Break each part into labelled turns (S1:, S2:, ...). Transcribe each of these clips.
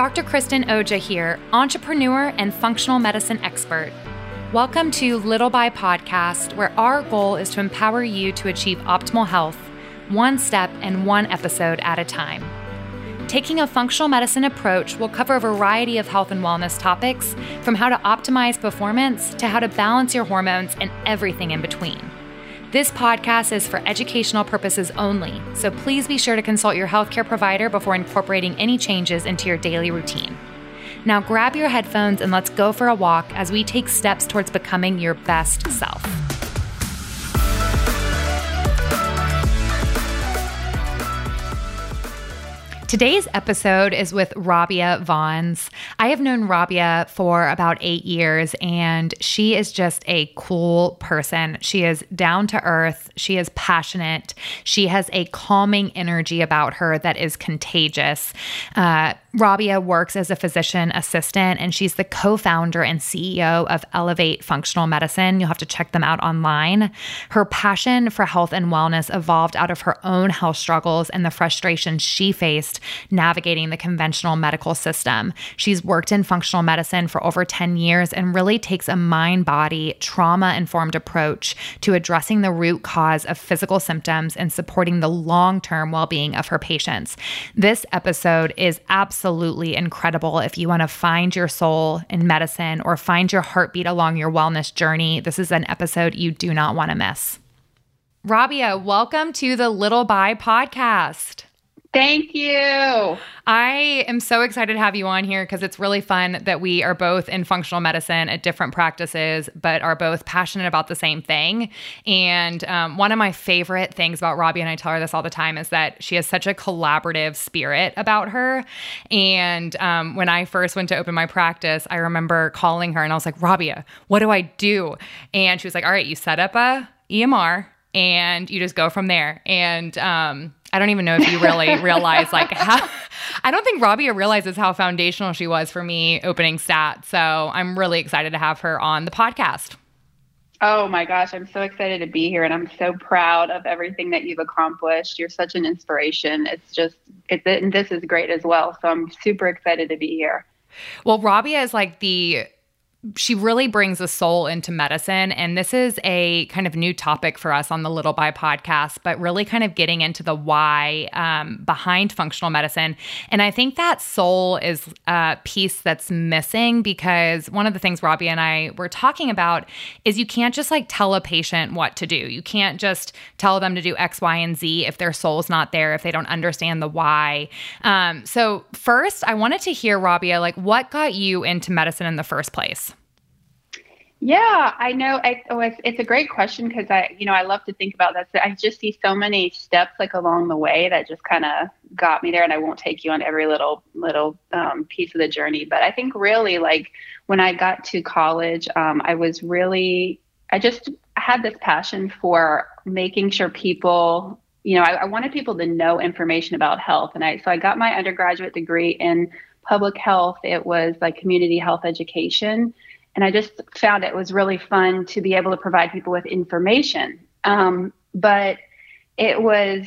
S1: Dr. Kristen Oja here, entrepreneur and functional medicine expert. Welcome to Little by Podcast, where our goal is to empower you to achieve optimal health, one step and one episode at a time. Taking a functional medicine approach will cover a variety of health and wellness topics, from how to optimize performance to how to balance your hormones and everything in between. This podcast is for educational purposes only, so please be sure to consult your healthcare provider before incorporating any changes into your daily routine. Now grab your headphones and let's go for a walk as we take steps towards becoming your best self. Today's episode is with Rabia Vaughns. I have known Rabia for about eight years, and she is just a cool person. She is down to earth, she is passionate, she has a calming energy about her that is contagious. Uh, Rabia works as a physician assistant and she's the co founder and CEO of Elevate Functional Medicine. You'll have to check them out online. Her passion for health and wellness evolved out of her own health struggles and the frustrations she faced navigating the conventional medical system. She's worked in functional medicine for over 10 years and really takes a mind body, trauma informed approach to addressing the root cause of physical symptoms and supporting the long term well being of her patients. This episode is absolutely absolutely incredible if you want to find your soul in medicine or find your heartbeat along your wellness journey. This is an episode you do not want to miss. Rabia, welcome to the Little By podcast.
S2: Thank you.
S1: I am so excited to have you on here because it's really fun that we are both in functional medicine at different practices, but are both passionate about the same thing. And um, one of my favorite things about Robbie, and I tell her this all the time, is that she has such a collaborative spirit about her. And um, when I first went to open my practice, I remember calling her and I was like, Robbie, what do I do? And she was like, All right, you set up a EMR and you just go from there. And um, I don't even know if you really realize like how I don't think Rabia realizes how foundational she was for me opening stat. So I'm really excited to have her on the podcast.
S2: Oh my gosh, I'm so excited to be here and I'm so proud of everything that you've accomplished. You're such an inspiration. It's just it's and this is great as well. So I'm super excited to be here.
S1: Well, Rabia is like the she really brings a soul into medicine. And this is a kind of new topic for us on the Little By podcast, but really kind of getting into the why um, behind functional medicine. And I think that soul is a piece that's missing because one of the things Robbie and I were talking about is you can't just like tell a patient what to do. You can't just tell them to do X, Y, and Z if their soul's not there, if they don't understand the why. Um, so, first, I wanted to hear, Robbie, like what got you into medicine in the first place?
S2: Yeah, I know. I, oh, it's, it's a great question because I, you know, I love to think about that. I just see so many steps like along the way that just kind of got me there. And I won't take you on every little little um, piece of the journey, but I think really like when I got to college, um, I was really, I just had this passion for making sure people, you know, I, I wanted people to know information about health, and I so I got my undergraduate degree in public health. It was like community health education and I just found it was really fun to be able to provide people with information. Um, but it was,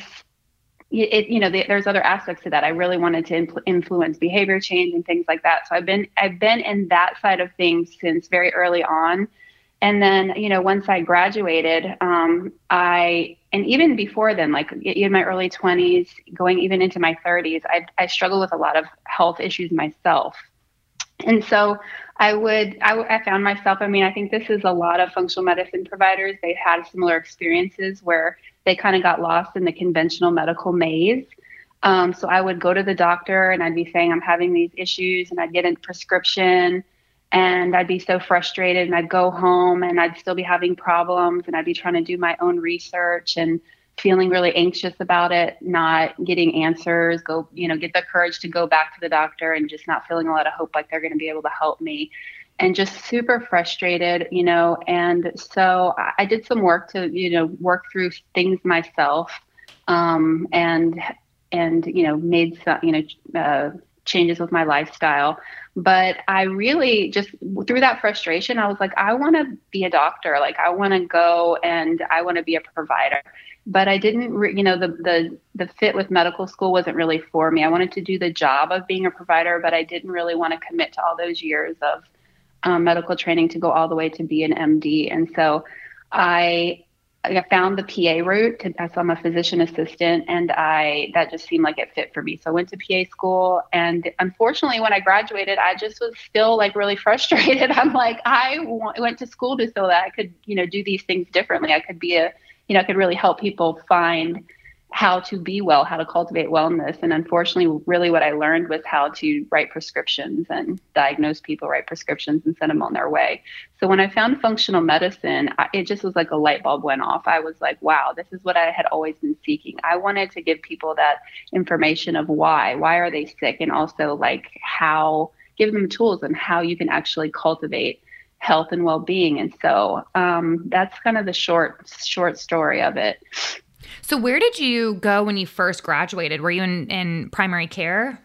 S2: it, you know, the, there's other aspects to that. I really wanted to impl- influence behavior change and things like that. So I've been, I've been in that side of things since very early on. And then, you know, once I graduated, um, I, and even before then, like in my early 20s, going even into my 30s, I, I struggled with a lot of health issues myself. And so I would, I, I, found myself, I mean, I think this is a lot of functional medicine providers. They had similar experiences where they kind of got lost in the conventional medical maze. Um, so I would go to the doctor and I'd be saying, I'm having these issues, and I'd get a prescription and I'd be so frustrated. And I'd go home and I'd still be having problems, and I'd be trying to do my own research and feeling really anxious about it, not getting answers, go, you know, get the courage to go back to the doctor and just not feeling a lot of hope like they're going to be able to help me and just super frustrated, you know. And so I did some work to, you know, work through things myself um, and, and, you know, made some, you know, uh, changes with my lifestyle. But I really just through that frustration, I was like, I want to be a doctor. Like I want to go and I want to be a provider. But I didn't, re- you know, the the the fit with medical school wasn't really for me. I wanted to do the job of being a provider, but I didn't really want to commit to all those years of um, medical training to go all the way to be an MD. And so I I found the PA route. To, so I'm a physician assistant, and I that just seemed like it fit for me. So I went to PA school, and unfortunately, when I graduated, I just was still like really frustrated. I'm like, I went to school to so that I could, you know, do these things differently. I could be a, you know, I could really help people find how to be well, how to cultivate wellness. And unfortunately, really what I learned was how to write prescriptions and diagnose people, write prescriptions, and send them on their way. So when I found functional medicine, it just was like a light bulb went off. I was like, wow, this is what I had always been seeking. I wanted to give people that information of why, why are they sick, and also like how, give them tools and how you can actually cultivate health and well-being and so um, that's kind of the short short story of it
S1: so, where did you go when you first graduated? Were you in, in primary care?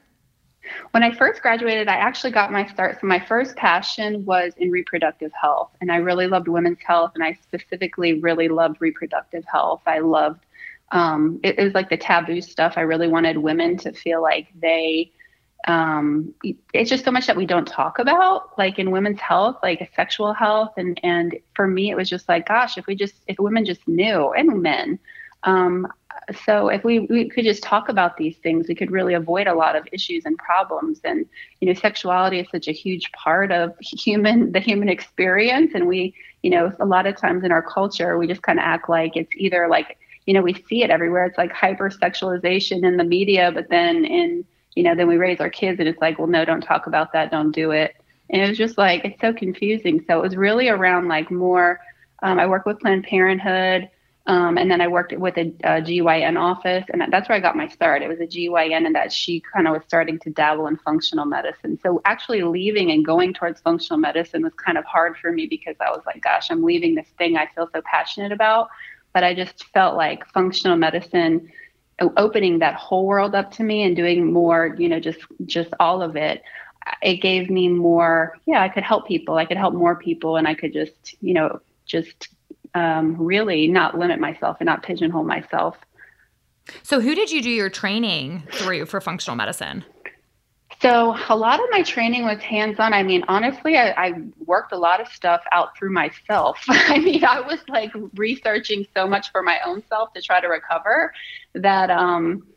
S2: When I first graduated, I actually got my start. So, my first passion was in reproductive health, and I really loved women's health, and I specifically really loved reproductive health. I loved um, it, it was like the taboo stuff. I really wanted women to feel like they um, it's just so much that we don't talk about like in women's health like sexual health and and for me it was just like gosh if we just if women just knew and men um, so if we, we could just talk about these things, we could really avoid a lot of issues and problems. And you know, sexuality is such a huge part of human the human experience. And we, you know, a lot of times in our culture, we just kind of act like it's either like you know we see it everywhere. It's like hypersexualization in the media, but then in you know then we raise our kids and it's like, well, no, don't talk about that, don't do it. And it was just like it's so confusing. So it was really around like more. Um, I work with Planned Parenthood. Um, and then I worked with a, a, GYN office, and that's where I got my start. It was a GYN, and that she kind of was starting to dabble in functional medicine. So actually leaving and going towards functional medicine was kind of hard for me because I was like, gosh, I'm leaving this thing I feel so passionate about. But I just felt like functional medicine opening that whole world up to me and doing more, you know, just just all of it it gave me more yeah i could help people i could help more people and i could just you know just um, really not limit myself and not pigeonhole myself.
S1: So, who did you do your training through for functional medicine?
S2: So, a lot of my training was hands on. I mean, honestly, I, I, worked a lot of stuff out through myself. I mean, I was like researching so much for my own self to try to recover that, um,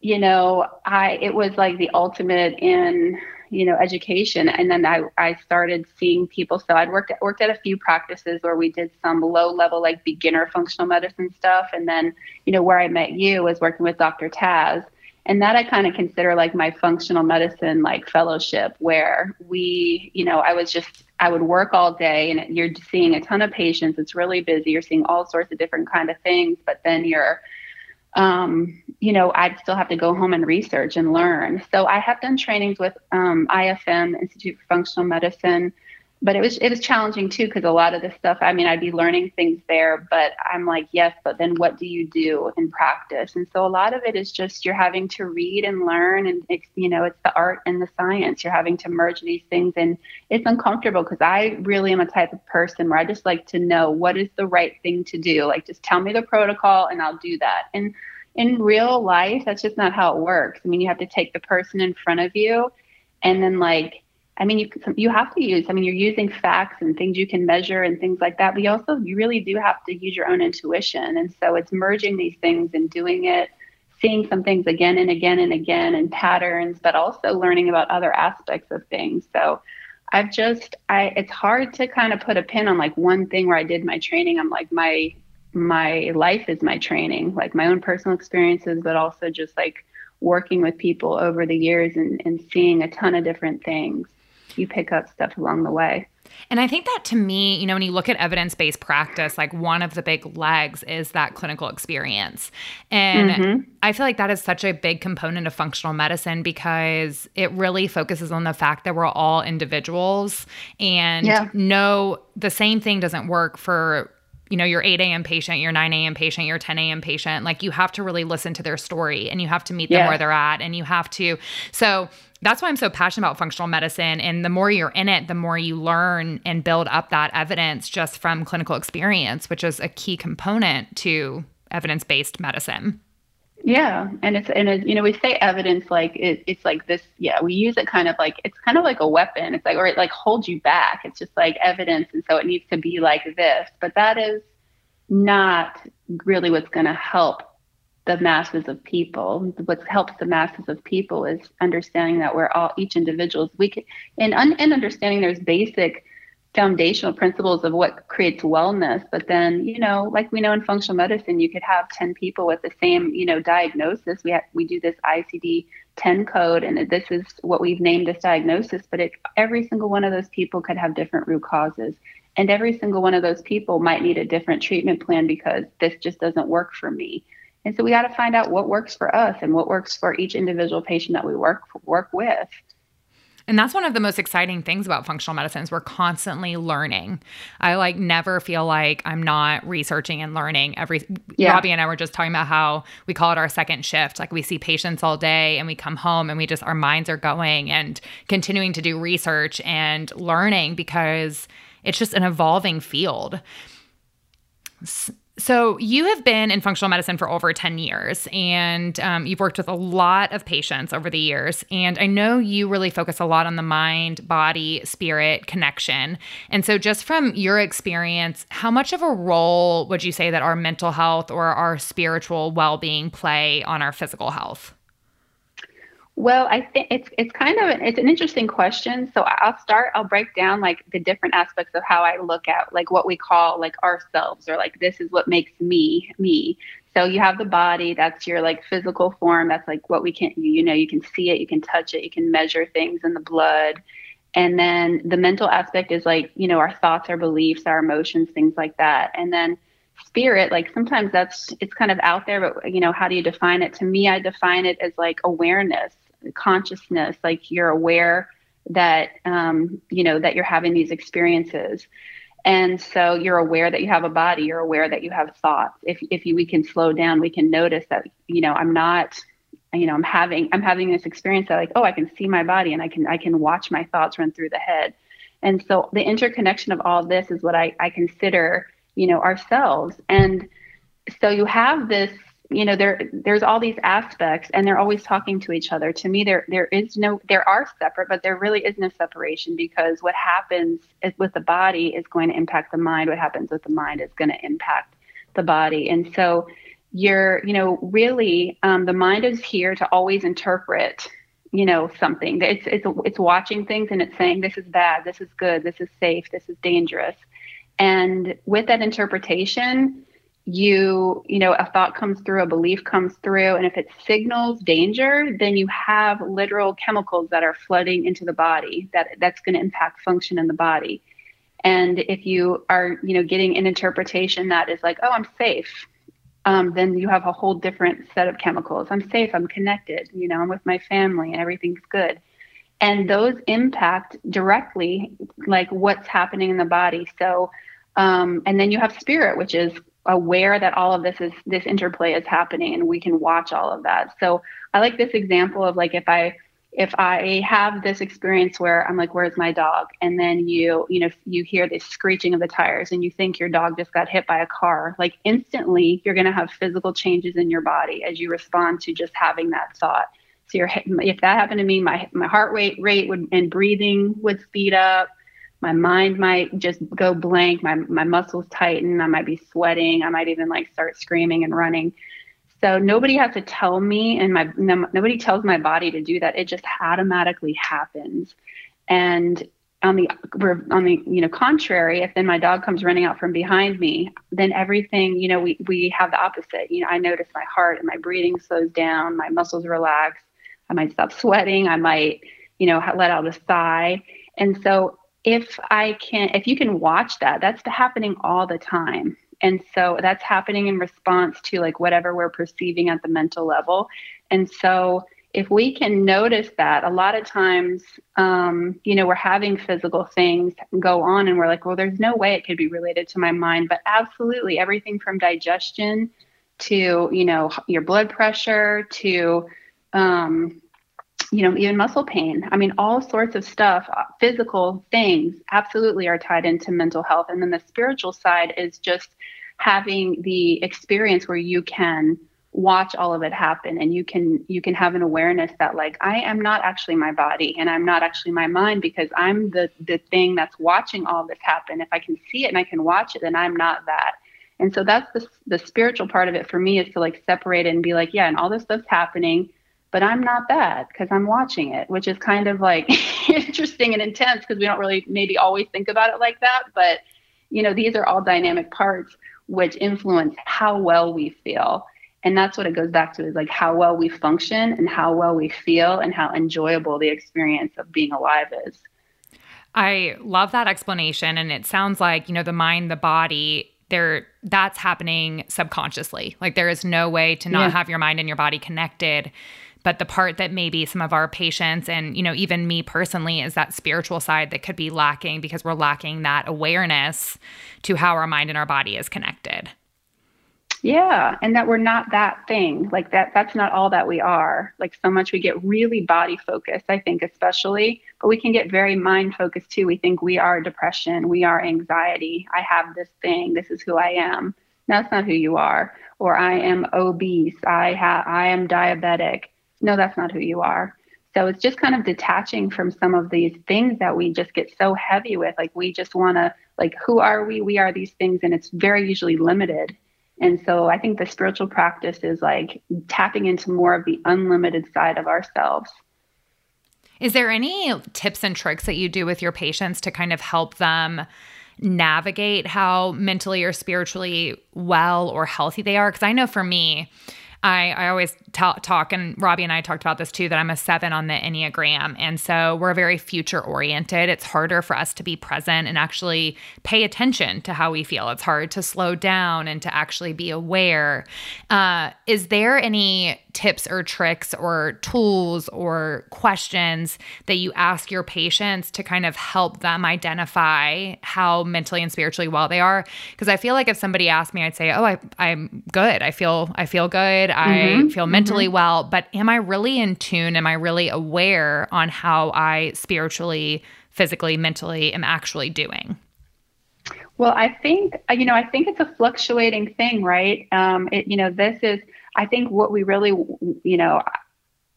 S2: you know, I it was like the ultimate in you know education and then I, I started seeing people so i'd worked at, worked at a few practices where we did some low level like beginner functional medicine stuff and then you know where i met you was working with dr taz and that i kind of consider like my functional medicine like fellowship where we you know i was just i would work all day and you're seeing a ton of patients it's really busy you're seeing all sorts of different kind of things but then you're um, you know, I'd still have to go home and research and learn. So I have done trainings with um, IFM, Institute for Functional Medicine, but it was it was challenging too because a lot of the stuff i mean i'd be learning things there but i'm like yes but then what do you do in practice? And so a lot of it is just you're having to read and learn and it's you know it's the art and the science. You're having to merge these things and it's uncomfortable because i really am a type of person where i just like to know what is the right thing to do. Like just tell me the protocol and i'll do that. And in real life that's just not how it works. I mean you have to take the person in front of you and then like I mean, you you have to use. I mean, you're using facts and things you can measure and things like that. But you also you really do have to use your own intuition, and so it's merging these things and doing it, seeing some things again and again and again and patterns, but also learning about other aspects of things. So I've just I it's hard to kind of put a pin on like one thing where I did my training. I'm like my my life is my training, like my own personal experiences, but also just like working with people over the years and, and seeing a ton of different things you pick up stuff along the way.
S1: And I think that to me, you know, when you look at evidence based practice, like one of the big legs is that clinical experience. And mm-hmm. I feel like that is such a big component of functional medicine because it really focuses on the fact that we're all individuals and yeah. no, the same thing doesn't work for you know, your 8 a.m. patient, your 9 a.m. patient, your 10 a.m. patient. Like you have to really listen to their story and you have to meet them where they're at and you have to. So that's why I'm so passionate about functional medicine. And the more you're in it, the more you learn and build up that evidence just from clinical experience, which is a key component to evidence based medicine.
S2: Yeah, and it's and it, you know we say evidence like it, it's like this. Yeah, we use it kind of like it's kind of like a weapon. It's like or it like holds you back. It's just like evidence, and so it needs to be like this. But that is not really what's going to help the masses of people. What helps the masses of people is understanding that we're all each individuals. We can and and understanding there's basic foundational principles of what creates wellness. But then, you know, like we know in functional medicine, you could have 10 people with the same, you know, diagnosis. We we do this ICD 10 code, and this is what we've named this diagnosis. But it, every single one of those people could have different root causes. And every single one of those people might need a different treatment plan because this just doesn't work for me. And so we got to find out what works for us and what works for each individual patient that we work work with.
S1: And that's one of the most exciting things about functional medicine is we're constantly learning. I like never feel like I'm not researching and learning every yeah. Robbie and I were just talking about how we call it our second shift. Like we see patients all day and we come home and we just our minds are going and continuing to do research and learning because it's just an evolving field. So, you have been in functional medicine for over 10 years and um, you've worked with a lot of patients over the years. And I know you really focus a lot on the mind, body, spirit connection. And so, just from your experience, how much of a role would you say that our mental health or our spiritual well being play on our physical health?
S2: Well, I think it's it's kind of it's an interesting question. So I'll start. I'll break down like the different aspects of how I look at like what we call like ourselves or like this is what makes me me. So you have the body. That's your like physical form. That's like what we can you know you can see it, you can touch it, you can measure things in the blood. And then the mental aspect is like you know our thoughts, our beliefs, our emotions, things like that. And then spirit like sometimes that's it's kind of out there but you know how do you define it to me i define it as like awareness consciousness like you're aware that um, you know that you're having these experiences. And so you're aware that you have a body you're aware that you have thoughts. If, if you, we can slow down we can notice that you know i'm not you know i'm having i'm having this experience that like oh i can see my body and i can i can watch my thoughts run through the head. And so the interconnection of all this is what i, I consider you know ourselves. And so you have this you know there there's all these aspects and they're always talking to each other. To me there there is no there are separate but there really is no separation because what happens with the body is going to impact the mind. What happens with the mind is going to impact the body. And so you're you know really um, the mind is here to always interpret you know something. It's it's it's watching things and it's saying this is bad. This is good. This is safe. This is dangerous. And with that interpretation you you know a thought comes through a belief comes through and if it signals danger then you have literal chemicals that are flooding into the body that that's going to impact function in the body. And if you are you know getting an interpretation that is like oh i'm safe um, then you have a whole different set of chemicals. I'm safe i'm connected you know i'm with my family and everything's good. And those impact directly like what's happening in the body. So um, and then you have spirit which is aware that all of this is this interplay is happening and we can watch all of that. So i like this example of like if i if i have this experience where i'm like where's my dog? And then you you know you hear this screeching of the tires and you think your dog just got hit by a car like instantly you're going to have physical changes in your body as you respond to just having that thought. So your if that happened to me my my heart rate rate would and breathing would speed up my mind might just go blank my my muscles tighten i might be sweating i might even like start screaming and running. So nobody has to tell me and my no, nobody tells my body to do that. It just automatically happens. And on the on the you know contrary if then my dog comes running out from behind me then everything you know we we have the opposite. You know i notice my heart and my breathing slows down my muscles relax i might stop sweating i might you know let out a sigh. And so if I can, if you can watch that, that's happening all the time. And so that's happening in response to like whatever we're perceiving at the mental level. And so if we can notice that a lot of times um, you know we're having physical things go on and we're like well there's no way it could be related to my mind but absolutely everything from digestion to you know your blood pressure to um, you know even muscle pain. I mean all sorts of stuff uh, physical things absolutely are tied into mental health. And then the spiritual side is just having the experience where you can watch all of it happen and you can you can have an awareness that like i am not actually my body and i'm not actually my mind because i'm the the thing that's watching all this happen. If i can see it and i can watch it then i'm not that. And so that's the the spiritual part of it for me is to like separate it and be like yeah and all this stuff's happening but i'm not that because i'm watching it which is kind of like interesting and intense because we don't really maybe always think about it like that but you know these are all dynamic parts which influence how well we feel. And that's what it goes back to is like how well we function and how well we feel and how enjoyable the experience of being alive is.
S1: I love that explanation and it sounds like you know the mind the body there that's happening subconsciously. Like there is no way to not yeah. have your mind and your body connected but the part that maybe some of our patients and you know even me personally is that spiritual side that could be lacking because we're lacking that awareness to how our mind and our body is connected
S2: yeah, and that we're not that thing. Like that that's not all that we are. Like so much we get really body focused, I think especially, but we can get very mind focused too. We think we are depression, we are anxiety. I have this thing. This is who I am. That's not who you are. Or I am obese. I have I am diabetic. No, that's not who you are. So it's just kind of detaching from some of these things that we just get so heavy with. Like we just want to like who are we? We are these things and it's very usually limited and so I think the spiritual practice is like tapping into more of the unlimited side of ourselves.
S1: Is there any tips and tricks that you do with your patients to kind of help them navigate how mentally or spiritually well or healthy they are? Because I know for me, I, I always talk, and Robbie and I talked about this too, that I'm a seven on the Enneagram. And so we're very future oriented. It's harder for us to be present and actually pay attention to how we feel. It's hard to slow down and to actually be aware. Uh, is there any tips or tricks or tools or questions that you ask your patients to kind of help them identify how mentally and spiritually well they are because i feel like if somebody asked me i'd say oh I, i'm good i feel i feel good mm-hmm. i feel mentally mm-hmm. well but am i really in tune am i really aware on how i spiritually physically mentally am actually doing
S2: well, I think you know, I think it's a fluctuating thing, right? Um, it, you know, this is I think what we really, you know,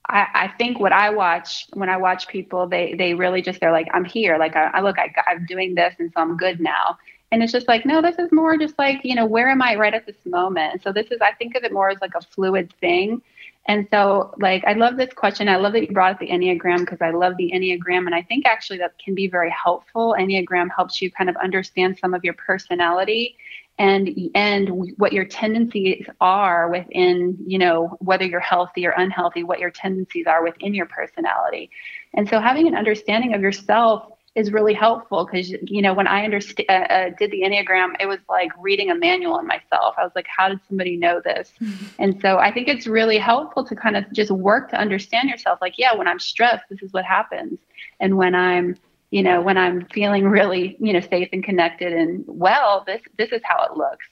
S2: I, I think what I watch when I watch people, they they really just they're like, I'm here, like I, I look, I, I'm doing this, and so I'm good now. And it's just like, no, this is more just like, you know, where am I right at this moment? So this is, I think of it more as like a fluid thing. And so, like, I love this question. I love that you brought up the Enneagram because I love the Enneagram. And I think actually that can be very helpful. Enneagram helps you kind of understand some of your personality and and what your tendencies are within you know whether you're healthy or unhealthy what your tendencies are within your personality. And so having an understanding of yourself is really helpful because you know when i underst- uh, uh, did the enneagram it was like reading a manual on myself. I was like how did somebody know this? Mm-hmm. and so i think it's really helpful to kind of just work to understand yourself. Like yeah when i'm stressed this is what happens. And when i'm you know when i'm feeling really you know safe and connected and well this this is how it looks.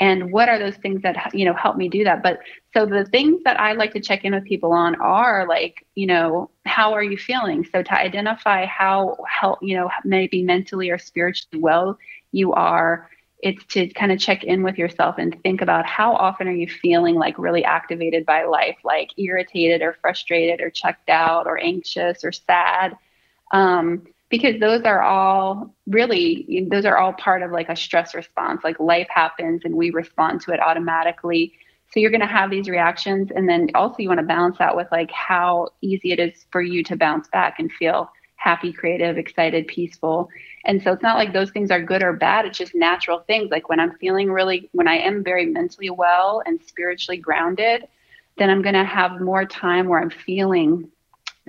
S2: And what are those things that you know help me do that? But so the things that i like to check in with people on are like you know how are you feeling? So to identify how how you know maybe mentally or spiritually well you are it's to kind of check in with yourself and think about how often are you feeling like really activated by life like irritated or frustrated or checked out or anxious or sad. Um, because those are all really those are all part of like a stress response like life happens and we respond to it automatically. So you're going to have these reactions and then also you want to balance that with like how easy it is for you to bounce back and feel happy creative excited peaceful. And so it's not like those things are good or bad it's just natural things. Like when i'm feeling really when i am very mentally well and spiritually grounded then i'm going to have more time where i'm feeling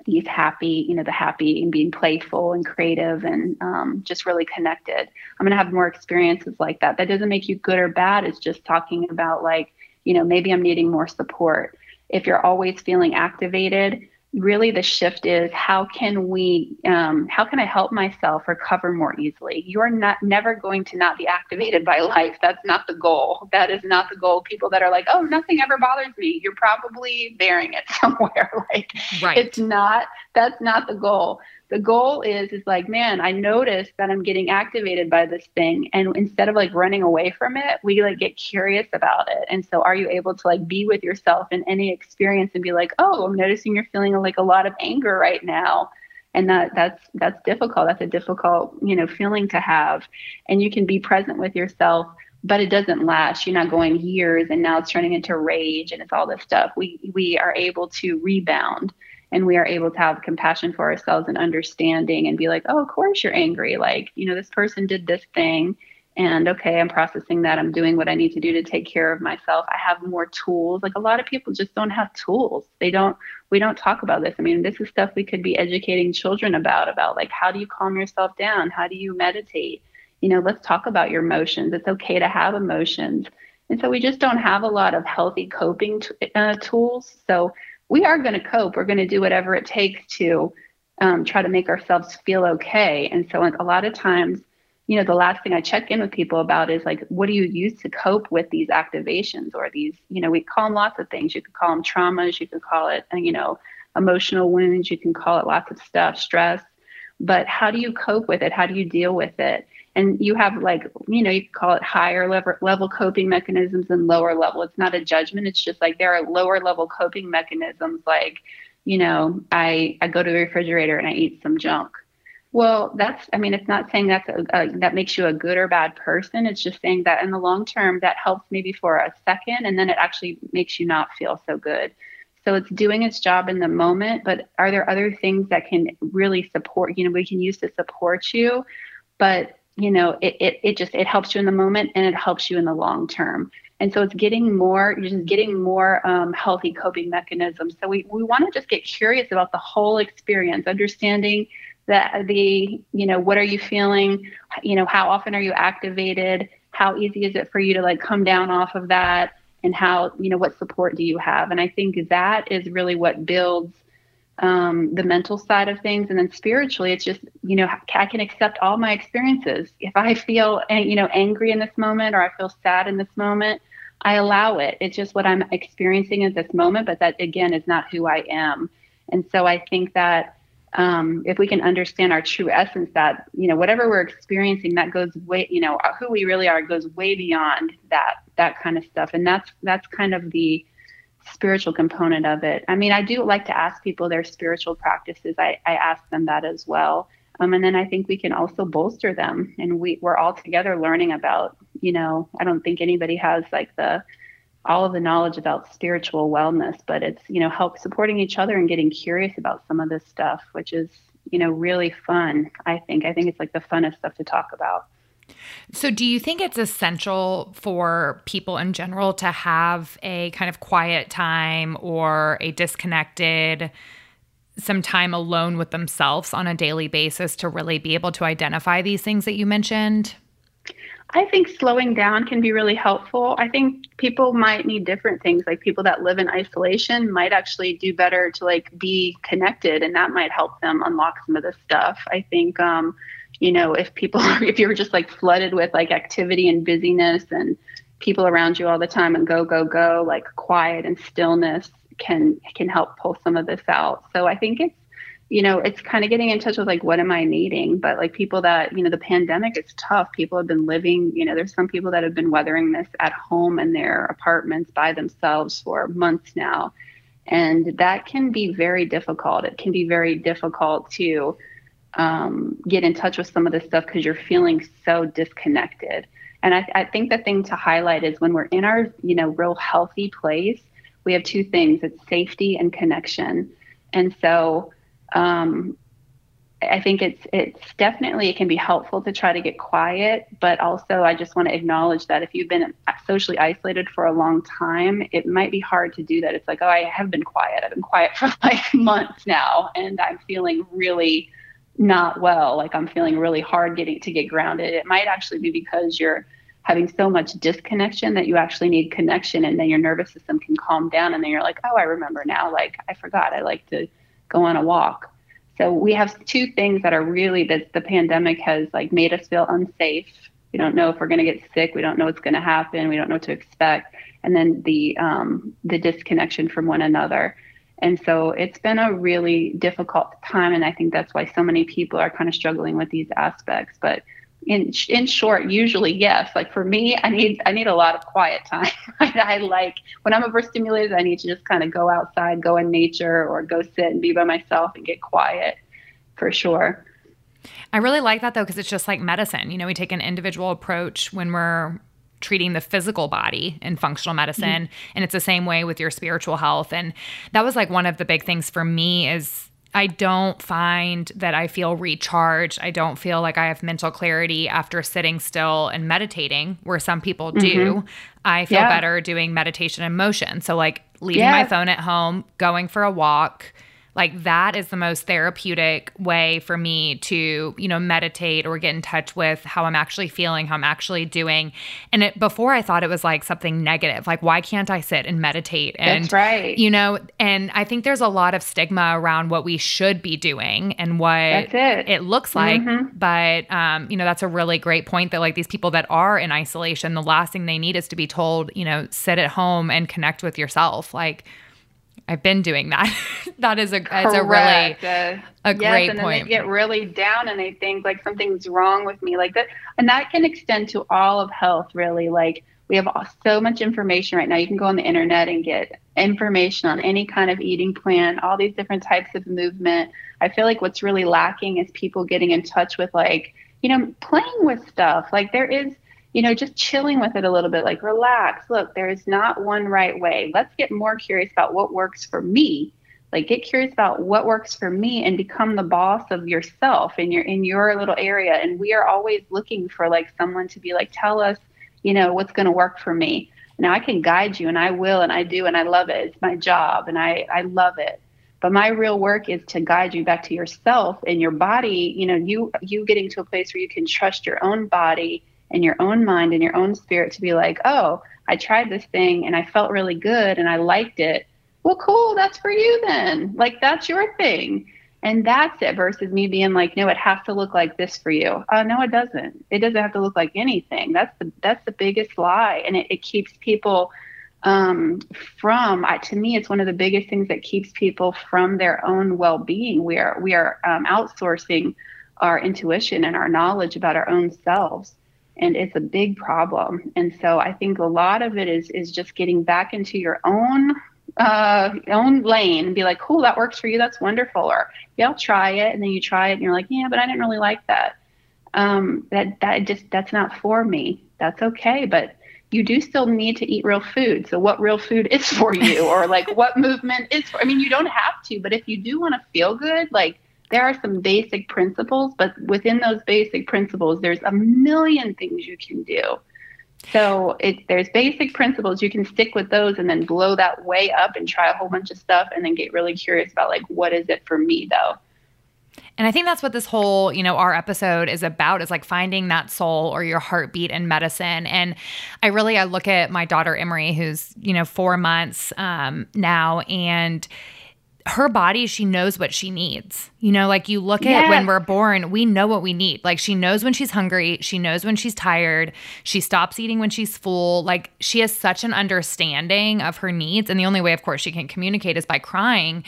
S2: these happy, you know, the happy and being playful and creative and um, just really connected. I'm going to have more experiences like that. That doesn't make you good or bad. It's just talking about like, you know, maybe I'm needing more support. If you're always feeling activated, really the shift is how can we um, how can i help myself recover more easily? You're not never going to not be activated by life. That's not the goal. That is not the goal. People that are like oh nothing ever bothers me. You're probably bearing it somewhere. Like right. it's not that's not the goal. The goal is is like man i noticed that i'm getting activated by this thing and instead of like running away from it we like get curious about it. And so are you able to like be with yourself in any experience and be like oh i'm noticing you're feeling like a lot of anger right now. And that that's that's difficult. That's a difficult you know feeling to have. And you can be present with yourself but it doesn't last. You're not going years and now it's turning into rage and it's all this stuff. We we are able to rebound and we are able to have compassion for ourselves and understanding and be like oh of course you're angry. Like you know this person did this thing and okay i'm processing that. I'm doing what i need to do to take care of myself. I have more tools. Like a lot of people just don't have tools. They don't we don't talk about this. I mean this is stuff we could be educating children about about like how do you calm yourself down? How do you meditate? You know let's talk about your emotions. It's okay to have emotions. And so we just don't have a lot of healthy coping t- uh, tools. So we are going to cope. We're going to do whatever it takes to um, try to make ourselves feel okay. And so, like, a lot of times, you know, the last thing I check in with people about is like, what do you use to cope with these activations or these, you know, we call them lots of things. You could call them traumas, you could call it, you know, emotional wounds, you can call it lots of stuff, stress. But how do you cope with it? How do you deal with it? And you have like you know you could call it higher level level coping mechanisms and lower level. It's not a judgment. It's just like there are lower level coping mechanisms like you know i i go to the refrigerator and i eat some junk. Well that's i mean it's not saying that's a, that makes you a good or bad person. It's just saying that in the long term that helps maybe for a second and then it actually makes you not feel so good. So it's doing its job in the moment but are there other things that can really support you know we can use to support you? But you know, it, it, it just, it helps you in the moment and it helps you in the long term. And so it's getting more, you're just getting more um, healthy coping mechanisms. So we, we want to just get curious about the whole experience, understanding that the, you know, what are you feeling? You know, how often are you activated? How easy is it for you to like come down off of that? And how, you know, what support do you have? And I think that is really what builds um, the mental side of things. And then spiritually it's just you know i can accept all my experiences. If i feel you know angry in this moment or i feel sad in this moment i allow it. It's just what i'm experiencing at this moment but that again is not who i am. And so i think that um, if we can understand our true essence that you know whatever we're experiencing that goes way you know who we really are goes way beyond that that kind of stuff. And that's that's kind of the spiritual component of it. I mean, I do like to ask people their spiritual practices. I, I ask them that as well. Um, and then I think we can also bolster them. And we, we're all together learning about, you know, I don't think anybody has like the, all of the knowledge about spiritual wellness, but it's, you know, help supporting each other and getting curious about some of this stuff, which is, you know, really fun. I think, I think it's like the funnest stuff to talk about.
S1: So, do you think it's essential for people in general to have a kind of quiet time or a disconnected, some time alone with themselves on a daily basis to really be able to identify these things that you mentioned?
S2: I think slowing down can be really helpful. I think people might need different things. Like people that live in isolation might actually do better to like be connected, and that might help them unlock some of this stuff. I think um, you know, if people, if you're just like flooded with like activity and busyness and people around you all the time and go, go, go, like quiet and stillness can, can help pull some of this out. So I think it's, you know, it's kind of getting in touch with like, what am I needing? But like people that, you know, the pandemic is tough. People have been living, you know, there's some people that have been weathering this at home in their apartments by themselves for months now. And that can be very difficult. It can be very difficult to, um, get in touch with some of this stuff because you're feeling so disconnected. And I, I think the thing to highlight is when we're in our, you know, real healthy place, we have two things: it's safety and connection. And so, um, I think it's it's definitely it can be helpful to try to get quiet, but also I just want to acknowledge that if you've been socially isolated for a long time, it might be hard to do that. It's like, oh, I have been quiet. I've been quiet for like months now, and I'm feeling really not well, like I'm feeling really hard getting to get grounded, it might actually be because you're having so much disconnection that you actually need connection and then your nervous system can calm down and then you're like, "Oh, I remember now. Like I forgot I like to go on a walk. So we have two things that are really that the pandemic has like made us feel unsafe. We don't know if we're going to get sick. We don't know what's going to happen. We don't know what to expect. And then the um, the disconnection from one another. And so it's been a really difficult time, and I think that's why so many people are kind of struggling with these aspects. But in in short, usually yes. Like for me, I need I need a lot of quiet time. I like when I'm overstimulated, I need to just kind of go outside, go in nature, or go sit and be by myself and get quiet, for sure.
S1: I really like that though because it's just like medicine. You know, we take an individual approach when we're treating the physical body in functional medicine mm-hmm. and it's the same way with your spiritual health and that was like one of the big things for me is I don't find that I feel recharged. I don't feel like I have mental clarity after sitting still and meditating, where some people do. Mm-hmm. I feel yeah. better doing meditation and motion. So, like leaving yeah. my phone at home, going for a walk, like that is the most therapeutic way for me to you know meditate or get in touch with how i'm actually feeling how i'm actually doing and it before i thought it was like something negative like why can't i sit and meditate and
S2: that's right
S1: you know and i think there's a lot of stigma around what we should be doing and what
S2: it.
S1: it. looks like mm-hmm. but um, you know that's a really great point that like these people that are in isolation the last thing they need is to be told you know sit at home and connect with yourself like I've been doing that. that is a it's a really uh, a yes, great
S2: and
S1: point.
S2: they get really down and they think like something's wrong with me, like that, and that can extend to all of health. Really, like we have so much information right now. You can go on the internet and get information on any kind of eating plan, all these different types of movement. I feel like what's really lacking is people getting in touch with like you know playing with stuff. Like there is you know, just chilling with it a little bit, like relax. Look, there is not one right way. Let's get more curious about what works for me. Like get curious about what works for me and become the boss of yourself in your in your little area. And we are always looking for like someone to be like, tell us, you know, what's gonna work for me. Now I can guide you and I will and I do and I love it. It's my job and I, I love it. But my real work is to guide you back to yourself and your body, you know, you you getting to a place where you can trust your own body in your own mind and your own spirit to be like, oh, I tried this thing and I felt really good and I liked it. Well, cool, that's for you then. Like, that's your thing. And that's it versus me being like, no, it has to look like this for you. Oh, no, it doesn't. It doesn't have to look like anything. That's the that's the biggest lie. And it, it keeps people um, from I, to me it's one of the biggest things that keeps people from their own well-being we are we are um, outsourcing our intuition and our knowledge about our own selves and it's a big problem. And so I think a lot of it is is just getting back into your own uh, own lane and be like, cool, that works for you. That's wonderful. Or yeah, I'll try it. And then you try it and you're like, yeah, but I didn't really like that. Um, that, that just, that's not for me. That's okay. But you do still need to eat real food. So what real food is for you or like what movement is for, I mean, you don't have to, but if you do want to feel good, like there are some basic principles, but within those basic principles, there's a million things you can do. So it, there's basic principles. You can stick with those and then blow that way up and try a whole bunch of stuff and then get really curious about like, what is it for me though?
S1: And I think that's what this whole, you know, our episode is about is like finding that soul or your heartbeat in medicine. And I really, I look at my daughter Emery, who's, you know, four months um, now, and her body, she knows what she needs. You know, like you look at when we're born, we know what we need. Like she knows when she's hungry, she knows when she's tired, she stops eating when she's full. Like she has such an understanding of her needs. And the only way, of course, she can communicate is by crying.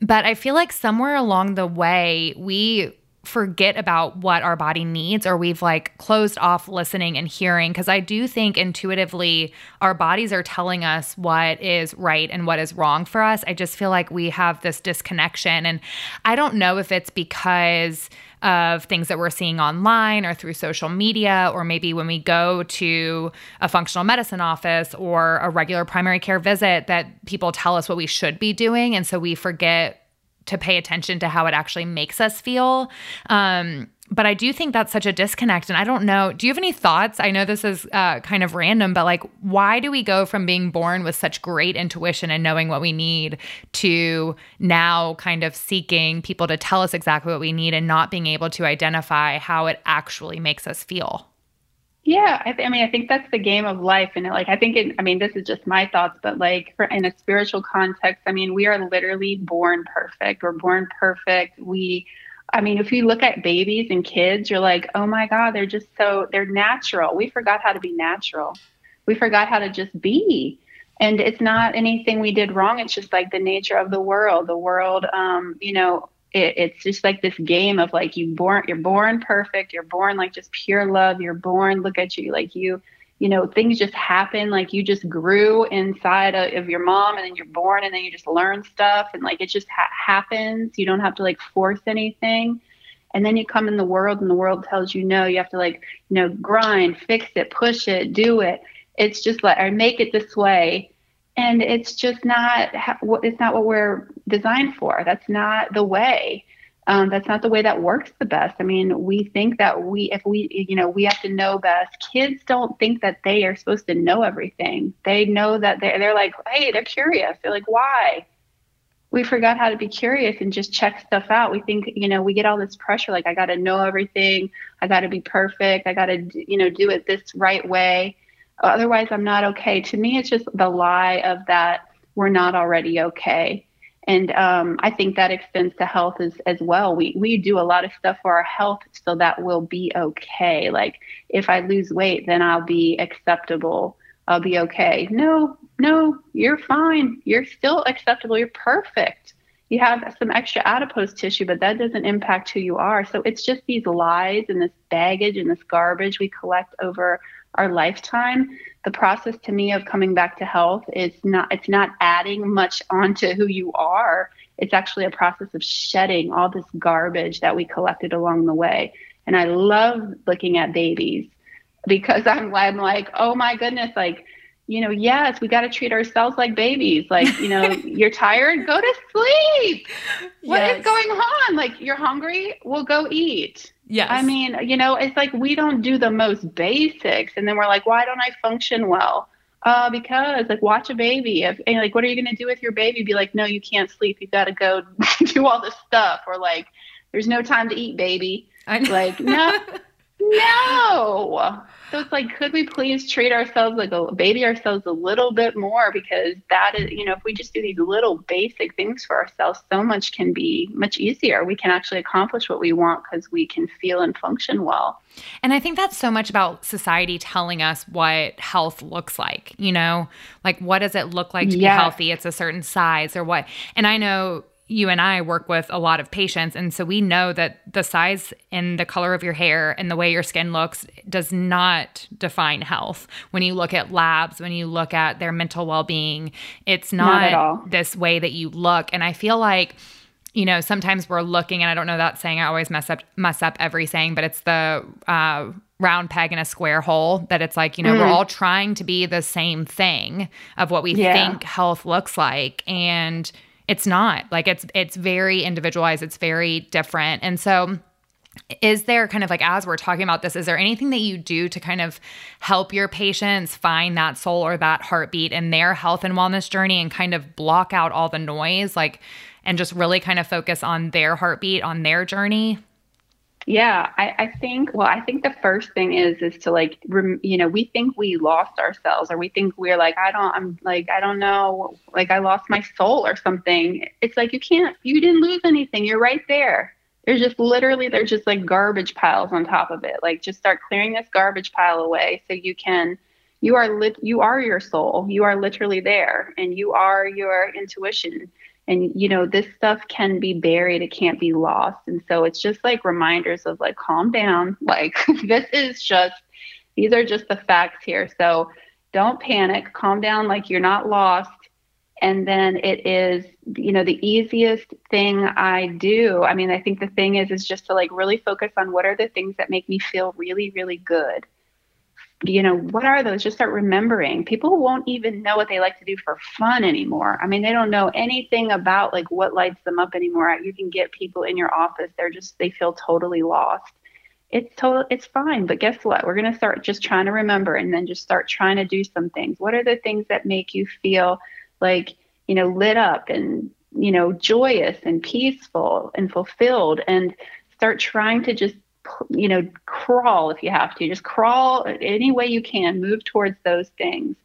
S1: But I feel like somewhere along the way, we forget about what our body needs or we've like closed off listening and hearing because I do think intuitively our bodies are telling us what is right and what is wrong for us. I just feel like we have this disconnection and I don't know if it's because of things that we're seeing online or through social media, or maybe when we go to a functional medicine office or a regular primary care visit, that people tell us what we should be doing. And so we forget to pay attention to how it actually makes us feel. Um, but I do think that's such a disconnect. And I don't know. Do you have any thoughts? I know this is uh, kind of random, but like, why do we go from being born with such great intuition and knowing what we need to now kind of seeking people to tell us exactly what we need and not being able to identify how it actually makes us feel?
S2: Yeah, I, th- I, mean, I think that's the game of life, and like I think, it, I mean, this is just my thoughts, but like for, in a spiritual context, I mean, we are literally born perfect. We're born perfect. We, I mean, if you look at babies and kids, you're like, oh my god, they're just so they're natural. We forgot how to be natural. We forgot how to just be, and it's not anything we did wrong. It's just like the nature of the world. The world, um, you know, it, it's just like this game of like you born you're born perfect you're born like just pure love you're born look at you like you you know things just happen like you just grew inside of, of your mom and then you're born and then you just learn stuff and like it just ha- happens. You don't have to like force anything. And then you come in the world and the world tells you no. You have to like you know grind fix it push it do it. It's just like or make it this way and it's just not it's not what we're designed for. That's not the way. Um, that's not the way that works the best. I mean we think that we if we you know we have to know best. Kids don't think that they are supposed to know everything. They know that they're, they're like hey they're curious. They're like why? We forgot how to be curious and just check stuff out. We think you know we get all this pressure like i got to know everything. I got to be perfect. I got to you know do it this right way Otherwise, I'm not okay. To me, it's just the lie of that we're not already okay. And um, I think that extends to health as, as well. We, we do a lot of stuff for our health so that we'll be okay. Like if I lose weight, then I'll be acceptable. I'll be okay. No, no, you're fine. You're still acceptable. You're perfect. You have some extra adipose tissue, but that doesn't impact who you are. So it's just these lies and this baggage and this garbage we collect over our lifetime the process to me of coming back to health is not it's not adding much onto who you are it's actually a process of shedding all this garbage that we collected along the way and i love looking at babies because i'm, I'm like oh my goodness like you know, yes, we got to treat ourselves like babies. Like, you know, you're tired, go to sleep. What yes. is going on? Like, you're hungry, we'll go eat.
S1: Yes.
S2: I mean, you know, it's like we don't do the most basics. And then we're like, why don't I function well? Uh, because like watch a baby. If and like, what are you gonna do with your baby? Be like, no, you can't sleep. you've gotta go do all this stuff. Or like, there's no time to eat, baby. I know. Like, no, no. So it's like, could we please treat ourselves like a baby ourselves a little bit more? Because that is, you know, if we just do these little basic things for ourselves, so much can be much easier. We can actually accomplish what we want because we can feel and function well.
S1: And I think that's so much about society telling us what health looks like, you know, like what does it look like to be healthy? It's a certain size or what. And I know you and I work with a lot of patients. And so we know that the size and the color of your hair and the way your skin looks does not define health. When you look at labs, when you look at their mental well being, it's not, not this way that you look. And I feel like, you know, sometimes we're looking, and I don't know that saying, I always mess up mess up every saying, but it's the uh, round peg in a square hole that it's like, you know, mm. we're all trying to be the same thing of what we yeah. think health looks like. And it's not. Like it's it's very individualized. It's very different. And so is there kind of like as we're talking about this is there anything that you do to kind of help your patients find that soul or that heartbeat in their health and wellness journey and kind of block out all the noise like and just really kind of focus on their heartbeat on their journey
S2: yeah, I, I, think, well, I think the first thing is, is to like, rem, you know, we think we lost ourselves or we think we're like, I don't, I'm like, I don't know, like I lost my soul or something. It's like, you can't, you didn't lose anything. You're right there. There's just literally, there's just like garbage piles on top of it. Like just start clearing this garbage pile away so you can, you are lit, you are your soul. You are literally there and you are your intuition and you know this stuff can be buried it can't be lost. And so it's just like reminders of like calm down. Like this is just these are just the facts here. So don't panic. Calm down like you're not lost. And then it is you know the easiest thing i do. I mean i think the thing is is just to like really focus on what are the things that make me feel really really good you know, what are those? Just start remembering. People won't even know what they like to do for fun anymore. I mean, they don't know anything about like what lights them up anymore. You can get people in your office, they're just, they feel totally lost. It's total, it's fine. But guess what? We're going to start just trying to remember and then just start trying to do some things. What are the things that make you feel like, you know, lit up and, you know, joyous and peaceful and fulfilled and start trying to just you know, crawl if you have to. Just crawl any way you can, move towards those things.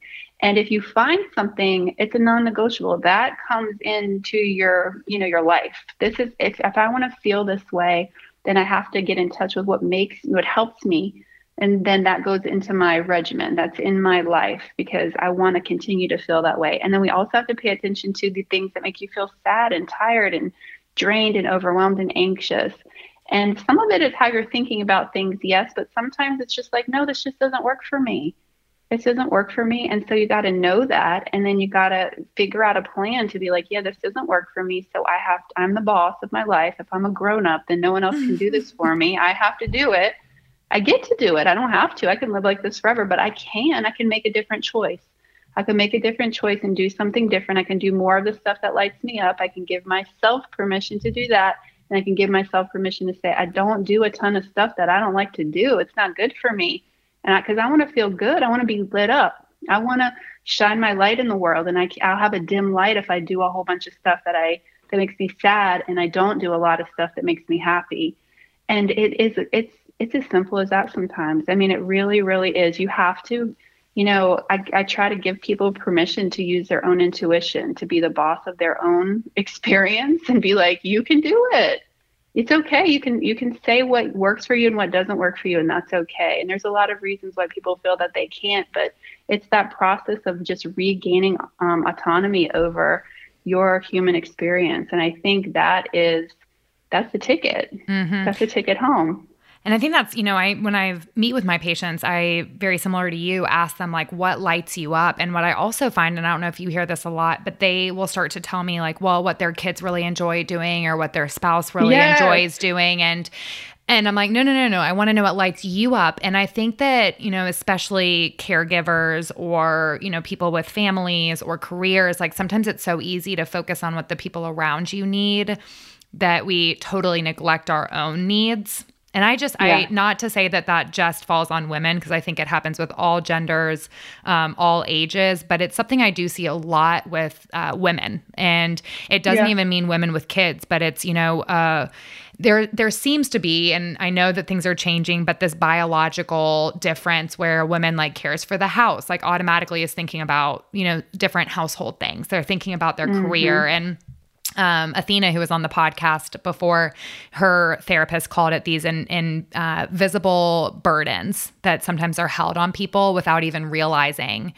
S2: And if you find something, it's a non-negotiable. That comes into your, you know, your life. This is if if I want to feel this way, then I have to get in touch with what makes what helps me. And then that goes into my regimen. That's in my life because I want to continue to feel that way. And then we also have to pay attention to the things that make you feel sad and tired and drained and overwhelmed and anxious. And some of it is how you're thinking about things, yes, but sometimes it's just like, no, this just doesn't work for me. This doesn't work for me. And so you got to know that. And then you got to figure out a plan to be like, yeah, this doesn't work for me. So I have, to, I'm the boss of my life. If I'm a grown up, then no one else can do this mm-hmm. for me. I have to do it. I get to do it. I don't have to. I can live like this forever, but I can. I can make a different choice. I can make a different choice and do something different. I can do more of the stuff that lights me up. I can give myself permission to do that and I can give myself permission to say, I don't do a ton of stuff that I don't like to do. It's not good for me. And because I, I want to feel good, I want to be lit up. I want to shine my light in the world. And I, I'll have a dim light if I do a whole bunch of stuff that I, that makes me sad. And I don't do a lot of stuff that makes me happy. And it is, it's, it's as simple as that sometimes. I mean, it really, really is. You have to, you know, I, I try to give people permission to use their own intuition, to be the boss of their own experience and be like, you can do it. It's okay. You can you can say what works for you and what doesn't work for you, and that's okay. And there's a lot of reasons why people feel that they can't, but it's that process of just regaining um, autonomy over your human experience. And I think that is that's the ticket. Mm-hmm. That's the ticket home.
S1: And I think that's, you know, I when I meet with my patients, I very similar to you ask them like what lights you up. And what I also find, and I don't know if you hear this a lot, but they will start to tell me like, well, what their kids really enjoy doing or what their spouse really yes. enjoys doing. And and I'm like, no, no, no, no. I want to know what lights you up. And I think that, you know, especially caregivers or, you know, people with families or careers, like sometimes it's so easy to focus on what the people around you need that we totally neglect our own needs. And I just, yeah. I not to say that that just falls on women because I think it happens with all genders, um, all ages, but it's something I do see a lot with uh, women, and it doesn't yeah. even mean women with kids, but it's you know. Uh, there, there seems to be, and I know that things are changing, but this biological difference where a woman like cares for the house, like automatically is thinking about, you know, different household things. They're thinking about their mm-hmm. career and um, Athena, who was on the podcast before, her therapist called it these in, in uh, visible burdens that sometimes are held on people without even realizing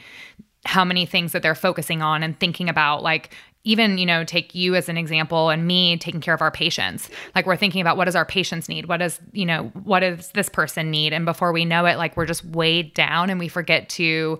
S1: how many things that they're focusing on and thinking about. Like, even you know take you as an example and me taking care of our patients like we're thinking about what does our patients need what does you know what does this person need and before we know it like we're just weighed down and we forget to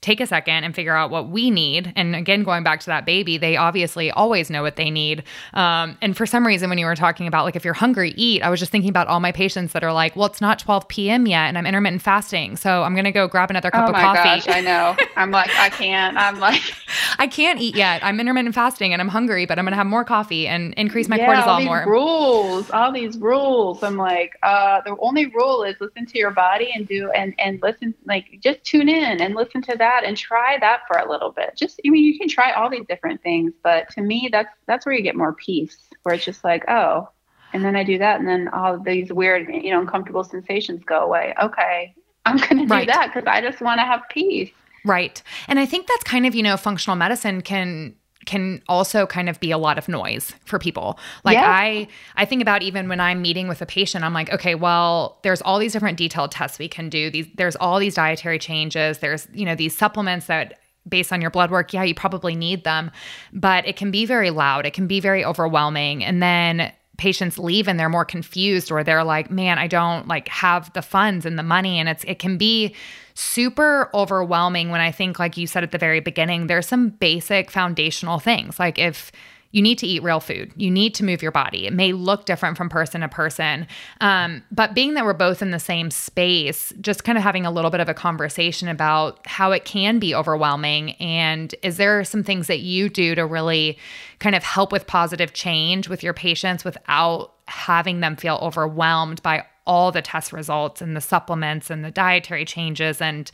S1: take a second and figure out what we need. And again, going back to that baby, they obviously always know what they need. Um, and for some reason, when you were talking about like if you're hungry, eat, I was just thinking about all my patients that are like, well, it's not 12 p.m. yet, and I'm intermittent fasting, so I'm gonna go grab another cup
S2: oh
S1: of coffee.
S2: Gosh, I know. I'm like, I can't. I'm like,
S1: I can't eat yet. I'm intermittent fasting, and I'm hungry, but I'm gonna have more coffee and increase my
S2: yeah,
S1: cortisol
S2: all these
S1: more.
S2: Rules, all these rules. I'm like, uh, the only rule is listen to your body and do and and listen. Like, just tune in and listen to that and try that for a little bit. Just I mean, you can try all these different things, but to me, that's that's where you get more peace. Where it's just like, oh, and then I do that, and then all these weird, you know, uncomfortable sensations go away. Okay, I'm going to do right. that because I just want to have peace.
S1: Right, and I think that's kind of you know, functional medicine can can also kind of be a lot of noise for people. Like yeah. I I think about even when I'm meeting with a patient, I'm like, okay, well, there's all these different detailed tests we can do. These there's all these dietary changes. There's, you know, these supplements that based on your blood work, yeah, you probably need them, but it can be very loud. It can be very overwhelming. And then patients leave and they're more confused or they're like, "Man, I don't like have the funds and the money." And it's it can be super overwhelming when I think like you said at the very beginning, there's some basic foundational things. Like if you need to eat real food. You need to move your body. It may look different from person to person. Um, but being that we're both in the same space, just kind of having a little bit of a conversation about how it can be overwhelming. And is there some things that you do to really kind of help with positive change with your patients without having them feel overwhelmed by all the test results and the supplements and the dietary changes? And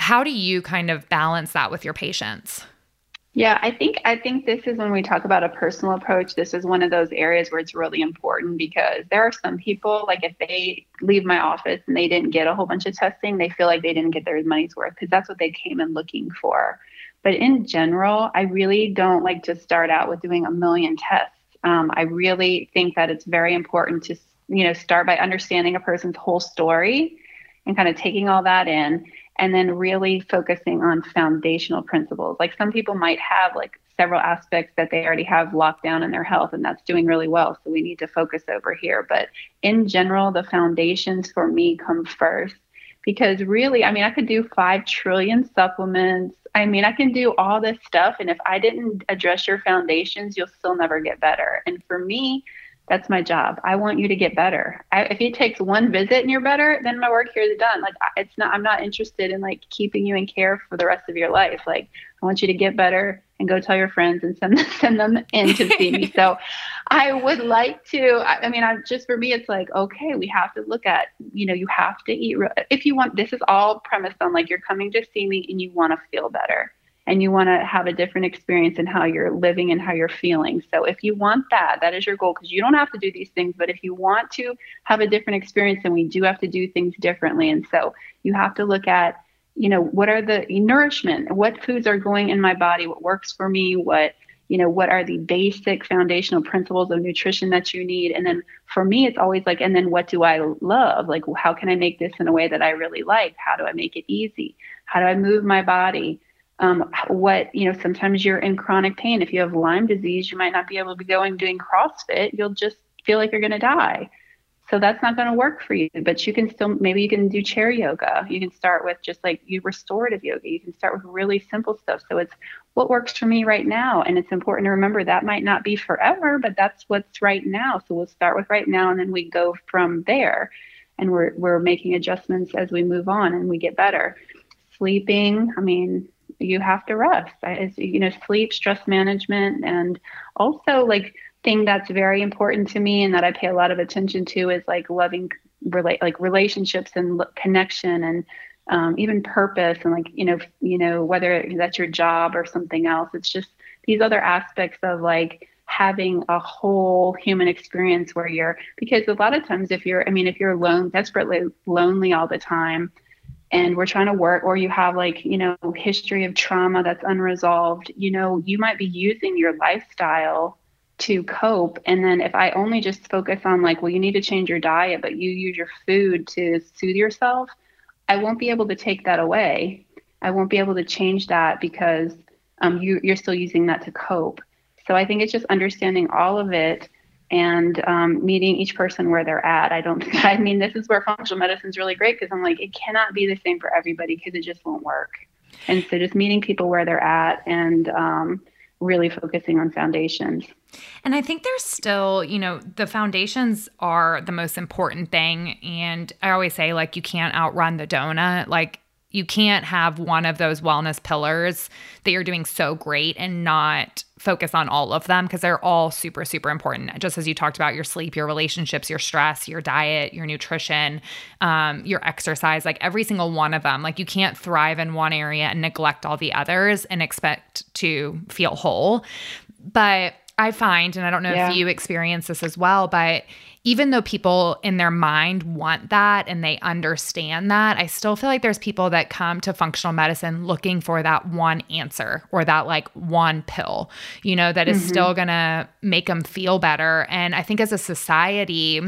S1: how do you kind of balance that with your patients?
S2: Yeah, I think I think this is when we talk about a personal approach. This is one of those areas where it's really important because there are some people like if they leave my office and they didn't get a whole bunch of testing, they feel like they didn't get their money's worth because that's what they came in looking for. But in general, I really don't like to start out with doing a million tests. Um, I really think that it's very important to you know start by understanding a person's whole story and kind of taking all that in and then really focusing on foundational principles. Like some people might have like several aspects that they already have locked down in their health and that's doing really well. So we need to focus over here. But in general, the foundations for me come first because really, I mean, I could do 5 trillion supplements. I mean, I can do all this stuff. And if I didn't address your foundations, you'll still never get better. And for me, that's my job. I want you to get better. I, if it takes one visit and you're better, then my work here is done. Like it's not. I'm not interested in like keeping you in care for the rest of your life. Like I want you to get better and go tell your friends and send them, send them in to see me. So I would like to. I, mean, I just for me, it's like okay, we have to look at. You know, you have to eat. If you want, this is all premised on like you're coming to see me and you want to feel better and you want to have a different experience in how you're living and how you're feeling. So if you want that, that is your goal because you don't have to do these things, but if you want to have a different experience, then we do have to do things differently. And so you have to look at, you know, what are the nourishment, what foods are going in my body, what works for me, what you know what are the basic foundational principles of nutrition that you need. And then for me it's always like and then what do i love? Like how can i make this in a way that i really like? How do i make it easy? How do i move my body um, what you know sometimes you're in chronic pain. If you have lyme disease you might not be able to be going doing crossfit. You'll just feel like you're going to die. So that's not going to work for you but you can still maybe you can do chair yoga. You can start with just like you restorative yoga. You can start with really simple stuff. So it's what works for me right now and it's important to remember that might not be forever but that's what's right now. So we'll start with right now and then we go from there. And we're we're making adjustments as we move on and we get better. Sleeping i mean you have to rest. You know, sleep, stress management, and also like thing that's very important to me and that I pay a lot of attention to is like loving relate like relationships and connection and um, even purpose and like you know you know whether that's your job or something else. It's just these other aspects of like having a whole human experience where you're because a lot of times if you're I mean if you're alone desperately lonely all the time and we're trying to work or you have like you know history of trauma that's unresolved you know you might be using your lifestyle to cope. And then if i only just focus on like well you need to change your diet but you use your food to soothe yourself i won't be able to take that away. I won't be able to change that because um, you, you're still using that to cope. So i think it's just understanding all of it and um, meeting each person where they're at. I don't, I mean, this is where functional medicine is really great because I'm like, it cannot be the same for everybody because it just won't work. And so just meeting people where they're at and um, really focusing on foundations.
S1: And I think there's still, you know, the foundations are the most important thing. And I always say, like, you can't outrun the donut. Like, you can't have one of those wellness pillars that you're doing so great and not focus on all of them because they're all super super important just as you talked about your sleep your relationships your stress your diet your nutrition um, your exercise like every single one of them like you can't thrive in one area and neglect all the others and expect to feel whole but i find and i don't know yeah. if you experience this as well but even though people in their mind want that and they understand that, I still feel like there's people that come to functional medicine looking for that one answer or that like one pill, you know, that is mm-hmm. still going to make them feel better. And I think as a society,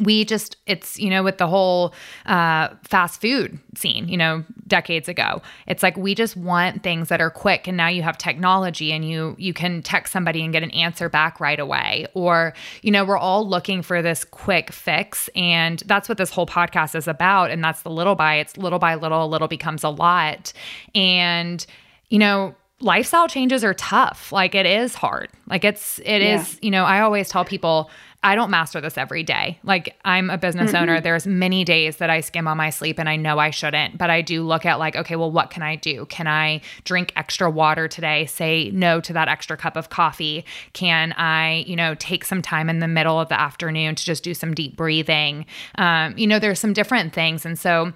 S1: we just it's you know with the whole uh, fast food scene you know decades ago it's like we just want things that are quick and now you have technology and you you can text somebody and get an answer back right away. Or you know we're all looking for this quick fix and that's what this whole podcast is about and that's the little by it's little by little a little becomes a lot. And you know lifestyle changes are tough. Like it is hard. Like it's it yeah. is you know i always tell people I don't master this every day. Like I'm a business mm-hmm. owner. There's many days that I skim on my sleep and I know I shouldn't, but I do look at like, okay, well, what can I do? Can I drink extra water today? Say no to that extra cup of coffee. Can I, you know, take some time in the middle of the afternoon to just do some deep breathing? Um, you know, there's some different things. And so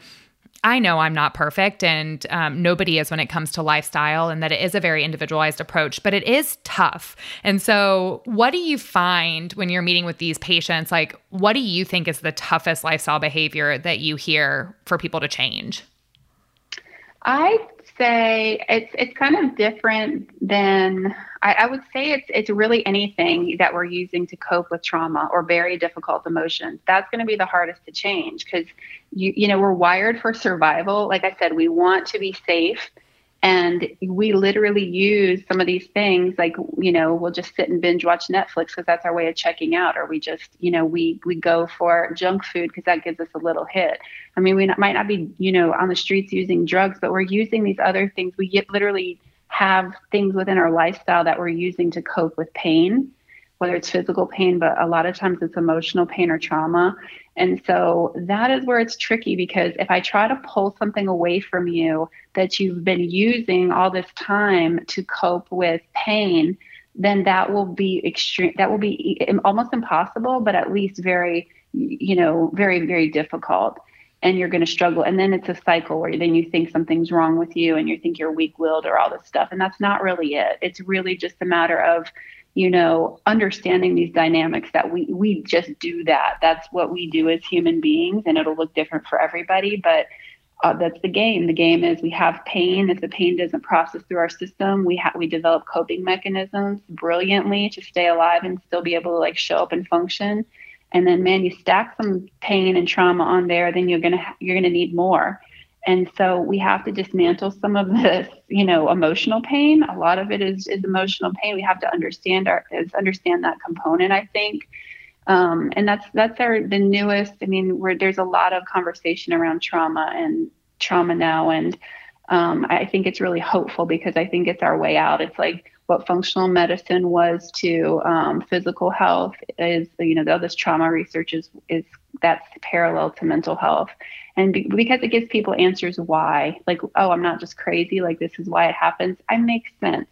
S1: I know I'm not perfect and um, nobody is when it comes to lifestyle, and that it is a very individualized approach, but it is tough. And so, what do you find when you're meeting with these patients? Like, what do you think is the toughest lifestyle behavior that you hear for people to change?
S2: I say it's it's kind of different than I, I, would say it's it's really anything that we're using to cope with trauma or very difficult emotions. That's going to be the hardest to change because you you know we're wired for survival. Like I said, we want to be safe and we literally use some of these things like you know we'll just sit and binge watch netflix because that's our way of checking out or we just you know we we go for junk food because that gives us a little hit i mean we not, might not be you know on the streets using drugs but we're using these other things we get literally have things within our lifestyle that we're using to cope with pain whether it's physical pain, but a lot of times it's emotional pain or trauma. And so that is where it's tricky because if I try to pull something away from you that you've been using all this time to cope with pain, then that will be extreme. That will be almost impossible, but at least very, you know, very, very difficult. And you're going to struggle. And then it's a cycle where then you think something's wrong with you and you think you're weak willed or all this stuff. And that's not really it. It's really just a matter of, you know, understanding these dynamics that we we just do that. That's what we do as human beings, and it'll look different for everybody. But uh, that's the game. The game is we have pain. If the pain doesn't process through our system, we have we develop coping mechanisms brilliantly to stay alive and still be able to like show up and function. And then, man, you stack some pain and trauma on there, then you're gonna you're gonna need more. And so we have to dismantle some of this, you know, emotional pain. A lot of it is, is emotional pain. We have to understand our is understand that component, I think. Um, and that's that's our the newest. I mean, where there's a lot of conversation around trauma and trauma now, and um, I think it's really hopeful because I think it's our way out. It's like what functional medicine was to um, physical health is, you know, all this trauma research is is that's parallel to mental health. And be, because it gives people answers why like oh i'm not just crazy like this is why it happens i make sense.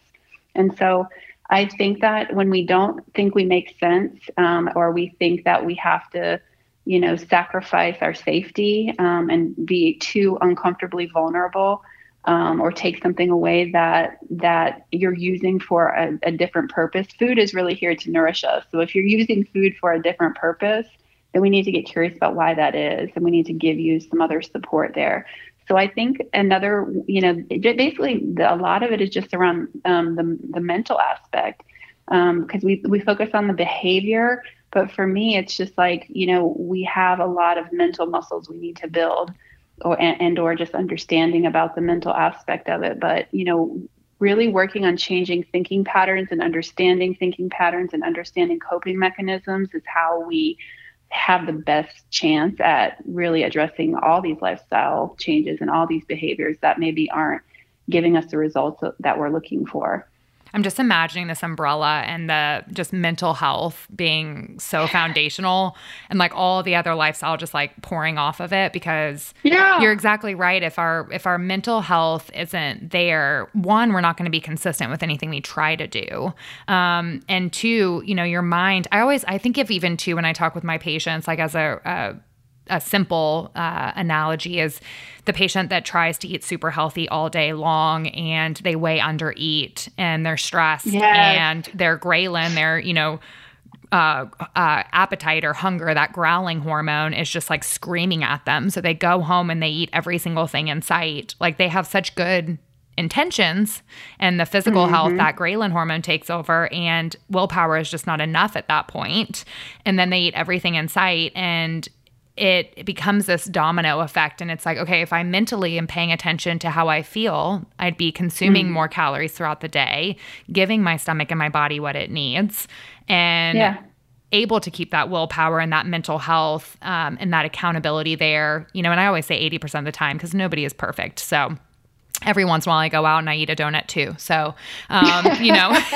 S2: And so i think that when we don't think we make sense um, or we think that we have to you know sacrifice our safety um, and be too uncomfortably vulnerable um, or take something away that that you're using for a, a different purpose. Food is really here to nourish us. So if you're using food for a different purpose then we need to get curious about why that is and we need to give you some other support there. So i think another you know basically the, a lot of it is just around um, the, the mental aspect because um, we, we focus on the behavior but for me it's just like you know we have a lot of mental muscles we need to build or and, and or just understanding about the mental aspect of it but you know really working on changing thinking patterns and understanding thinking patterns and understanding coping mechanisms is how we have the best chance at really addressing all these lifestyle changes and all these behaviors that maybe aren't giving us the results that we're looking for.
S1: I'm just imagining this umbrella and the just mental health being so foundational and like all the other lifestyle just like pouring off of it because
S2: yeah.
S1: you're exactly right. If our if our mental health isn't there, one, we're not going to be consistent with anything we try to do. Um, and two, you know, your mind, I always I think of even two when I talk with my patients, like as a, a a simple uh, analogy is the patient that tries to eat super healthy all day long and they way under eat and they're stressed yes. and their ghrelin, their, you know, uh, uh, appetite or hunger, that growling hormone is just like screaming at them. So they go home and they eat every single thing in sight. Like they have such good intentions and the physical mm-hmm. health that ghrelin hormone takes over and willpower is just not enough at that point and then they eat everything in sight and it becomes this domino effect and it's like okay if i mentally am paying attention to how i feel i'd be consuming mm. more calories throughout the day giving my stomach and my body what it needs and yeah. able to keep that willpower and that mental health um, and that accountability there you know and i always say 80% of the time because nobody is perfect so every once in a while I go out and I eat a donut too. So, um, you know,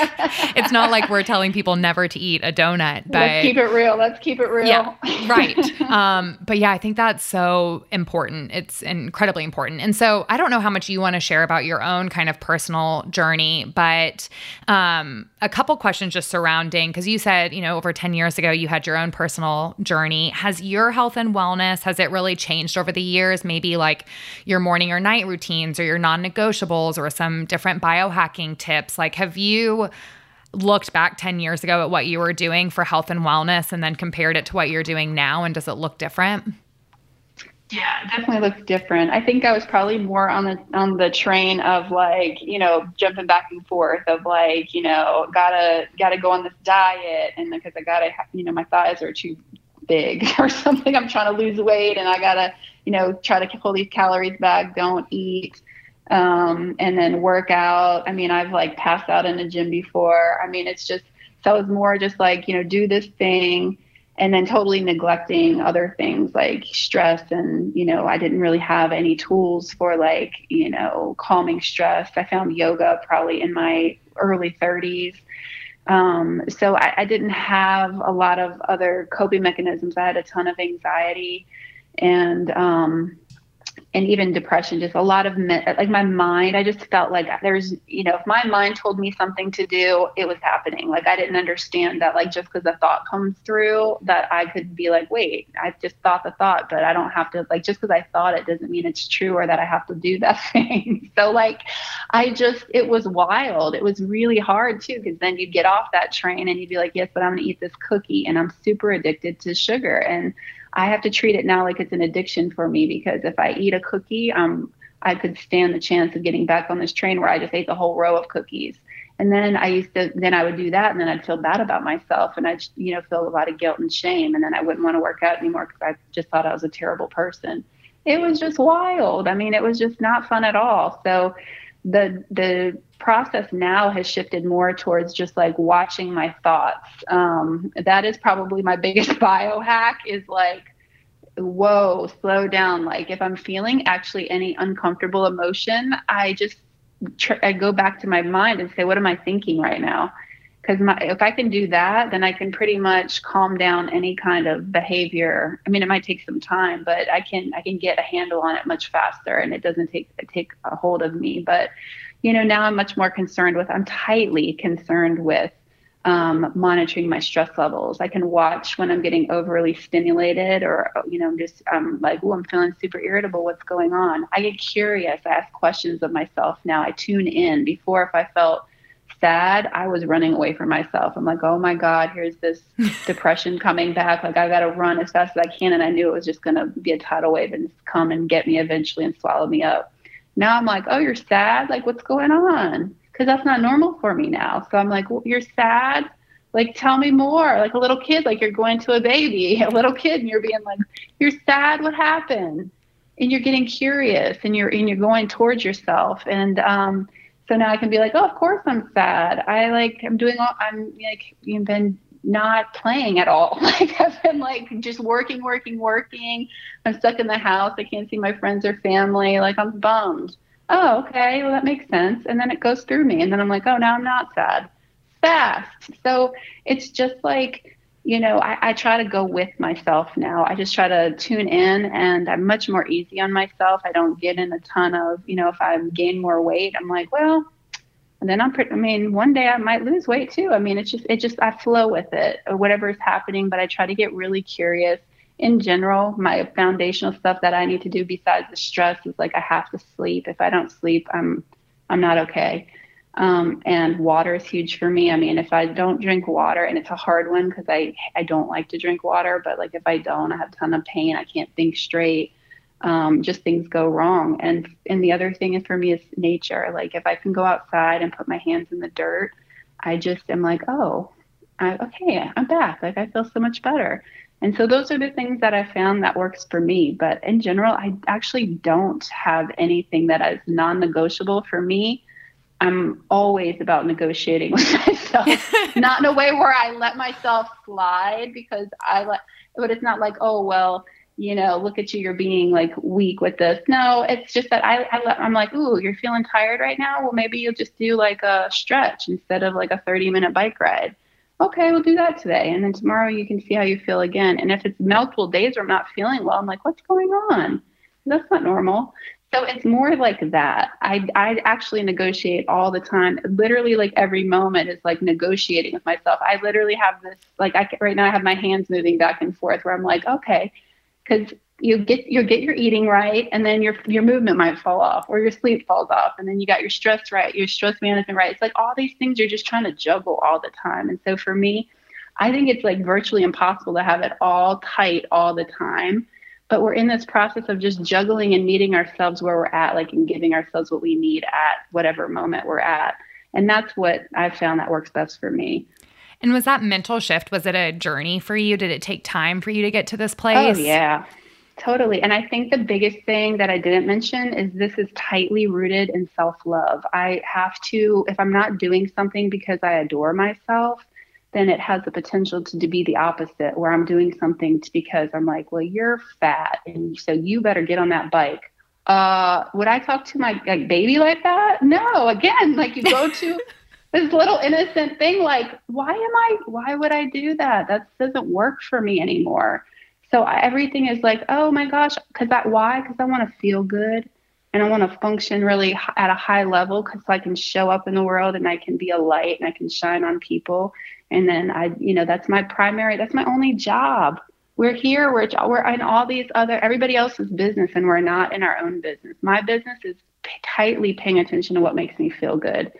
S1: it's not like we're telling people never to eat a donut, but
S2: let's keep it real. Let's keep it real.
S1: Yeah, right. Um, but yeah, I think that's so important. It's incredibly important. And so I don't know how much you want to share about your own kind of personal journey, but um, a couple questions just surrounding, because you said, you know, over 10 years ago, you had your own personal journey. Has your health and wellness, has it really changed over the years? Maybe like your morning or night routines or your non non negotiables or some different biohacking tips? Like, have you looked back 10 years ago at what you were doing for health and wellness and then compared it to what you're doing now? And does it look different?
S2: Yeah, it definitely looks different. I think I was probably more on the on the train of like, you know, jumping back and forth of like, you know, gotta gotta go on this diet and because I gotta, you know, my thighs are too big or something. I'm trying to lose weight and I gotta, you know, try to pull these calories back. Don't eat um, and then work out. I mean, I've like passed out in a gym before. I mean, it's just so it's more just like you know do this thing, and then totally neglecting other things like stress and you know I didn't really have any tools for like you know calming stress. I found yoga probably in my early 30s. Um, so I, I didn't have a lot of other coping mechanisms. I had a ton of anxiety and um, and even depression just a lot of like my mind i just felt like there's you know if my mind told me something to do it was happening. Like i didn't understand that like just because a thought comes through that i could be like wait i just thought the thought but i don't have to like just because i thought it doesn't mean it's true or that i have to do that thing. So like i just it was wild. It was really hard too because then you'd get off that train and you'd be like yes but i'm going to eat this cookie and i'm super addicted to sugar. And I have to treat it now like it's an addiction for me because if I eat a cookie, um, I could stand the chance of getting back on this train where I just ate the whole row of cookies. And then I used to, then I would do that, and then I'd feel bad about myself, and I'd, you know, feel a lot of guilt and shame, and then I wouldn't want to work out anymore because I just thought I was a terrible person. It was just wild. I mean, it was just not fun at all. So, the the process now has shifted more towards just like watching my thoughts. Um, that is probably my biggest biohack is like, whoa, slow down. Like if I'm feeling actually any uncomfortable emotion, I just tr- I go back to my mind and say, what am I thinking right now? Because if I can do that, then I can pretty much calm down any kind of behavior. I mean, it might take some time, but I can I can get a handle on it much faster, and it doesn't take take a hold of me. But you know, now I'm much more concerned with, I'm tightly concerned with um, monitoring my stress levels. I can watch when I'm getting overly stimulated or, you know, I'm just um, like, oh, I'm feeling super irritable. What's going on? I get curious. I ask questions of myself now. I tune in. Before, if I felt sad, I was running away from myself. I'm like, oh my God, here's this depression coming back. Like, I got to run as fast as I can. And I knew it was just going to be a tidal wave and come and get me eventually and swallow me up. Now I'm like, oh, you're sad? Like, what's going on? Because that's not normal for me now. So I'm like, well, you're sad? Like, tell me more. Like a little kid, like you're going to a baby, a little kid, and you're being like, you're sad. What happened? And you're getting curious, and you're and you're going towards yourself. And um, so now I can be like, oh, of course I'm sad. I like I'm doing all I'm like you've been not playing at all. Like I've been like just working, working, working. I'm stuck in the house. I can't see my friends or family. Like I'm bummed. Oh, okay. Well, that makes sense. And then it goes through me. And then I'm like, oh, now I'm not sad. Fast. So it's just like, you know, I, I try to go with myself now. I just try to tune in and I'm much more easy on myself. I don't get in a ton of, you know, if I gain more weight, I'm like, well, and then I'm pretty, I mean, one day I might lose weight too. I mean, it's just, it just, I flow with it or whatever is happening, but I try to get really curious. In general, my foundational stuff that I need to do besides the stress is like I have to sleep. If I don't sleep, I'm, I'm not okay. Um, and water is huge for me. I mean, if I don't drink water, and it's a hard one because I I don't like to drink water, but like if I don't, I have a ton of pain. I can't think straight um, just things go wrong. And and the other thing for me is nature. Like if I can go outside and put my hands in the dirt, I just am like, oh, I, okay, I'm back. Like I feel so much better. And so those are the things that I found that works for me. But in general, I actually don't have anything that is non-negotiable for me. I'm always about negotiating with myself, not in a way where I let myself slide because I let, but it's not like, oh, well, you know, look at you, you're being like weak with this. No, it's just that I, I I'm like, ooh, you're feeling tired right now. Well, maybe you'll just do like a stretch instead of like a 30 minute bike ride. Okay, we'll do that today, and then tomorrow you can see how you feel again. And if it's multiple days where I'm not feeling well, I'm like, what's going on? That's not normal. So it's more like that. I I actually negotiate all the time. Literally, like every moment is like negotiating with myself. I literally have this like I right now I have my hands moving back and forth where I'm like, okay, because you get you get your eating right, and then your your movement might fall off, or your sleep falls off, and then you got your stress right, your stress management right. It's like all these things you're just trying to juggle all the time. And so for me, I think it's like virtually impossible to have it all tight all the time. But we're in this process of just juggling and meeting ourselves where we're at, like and giving ourselves what we need at whatever moment we're at. And that's what I've found that works best for me.
S1: And was that mental shift? Was it a journey for you? Did it take time for you to get to this place?
S2: Oh, yeah. Totally. And I think the biggest thing that I didn't mention is this is tightly rooted in self love. I have to, if I'm not doing something because I adore myself, then it has the potential to, to be the opposite, where I'm doing something because I'm like, well, you're fat. And so you better get on that bike. Uh, would I talk to my like, baby like that? No. Again, like you go to this little innocent thing, like, why am I, why would I do that? That doesn't work for me anymore. So everything is like, oh my gosh, because that why? Because I want to feel good and I want to function really at a high level because I can show up in the world and I can be a light and I can shine on people. And then I, you know, that's my primary, that's my only job. We're here, we're we're in all these other everybody else's business, and we're not in our own business. My business is tightly paying attention to what makes me feel good,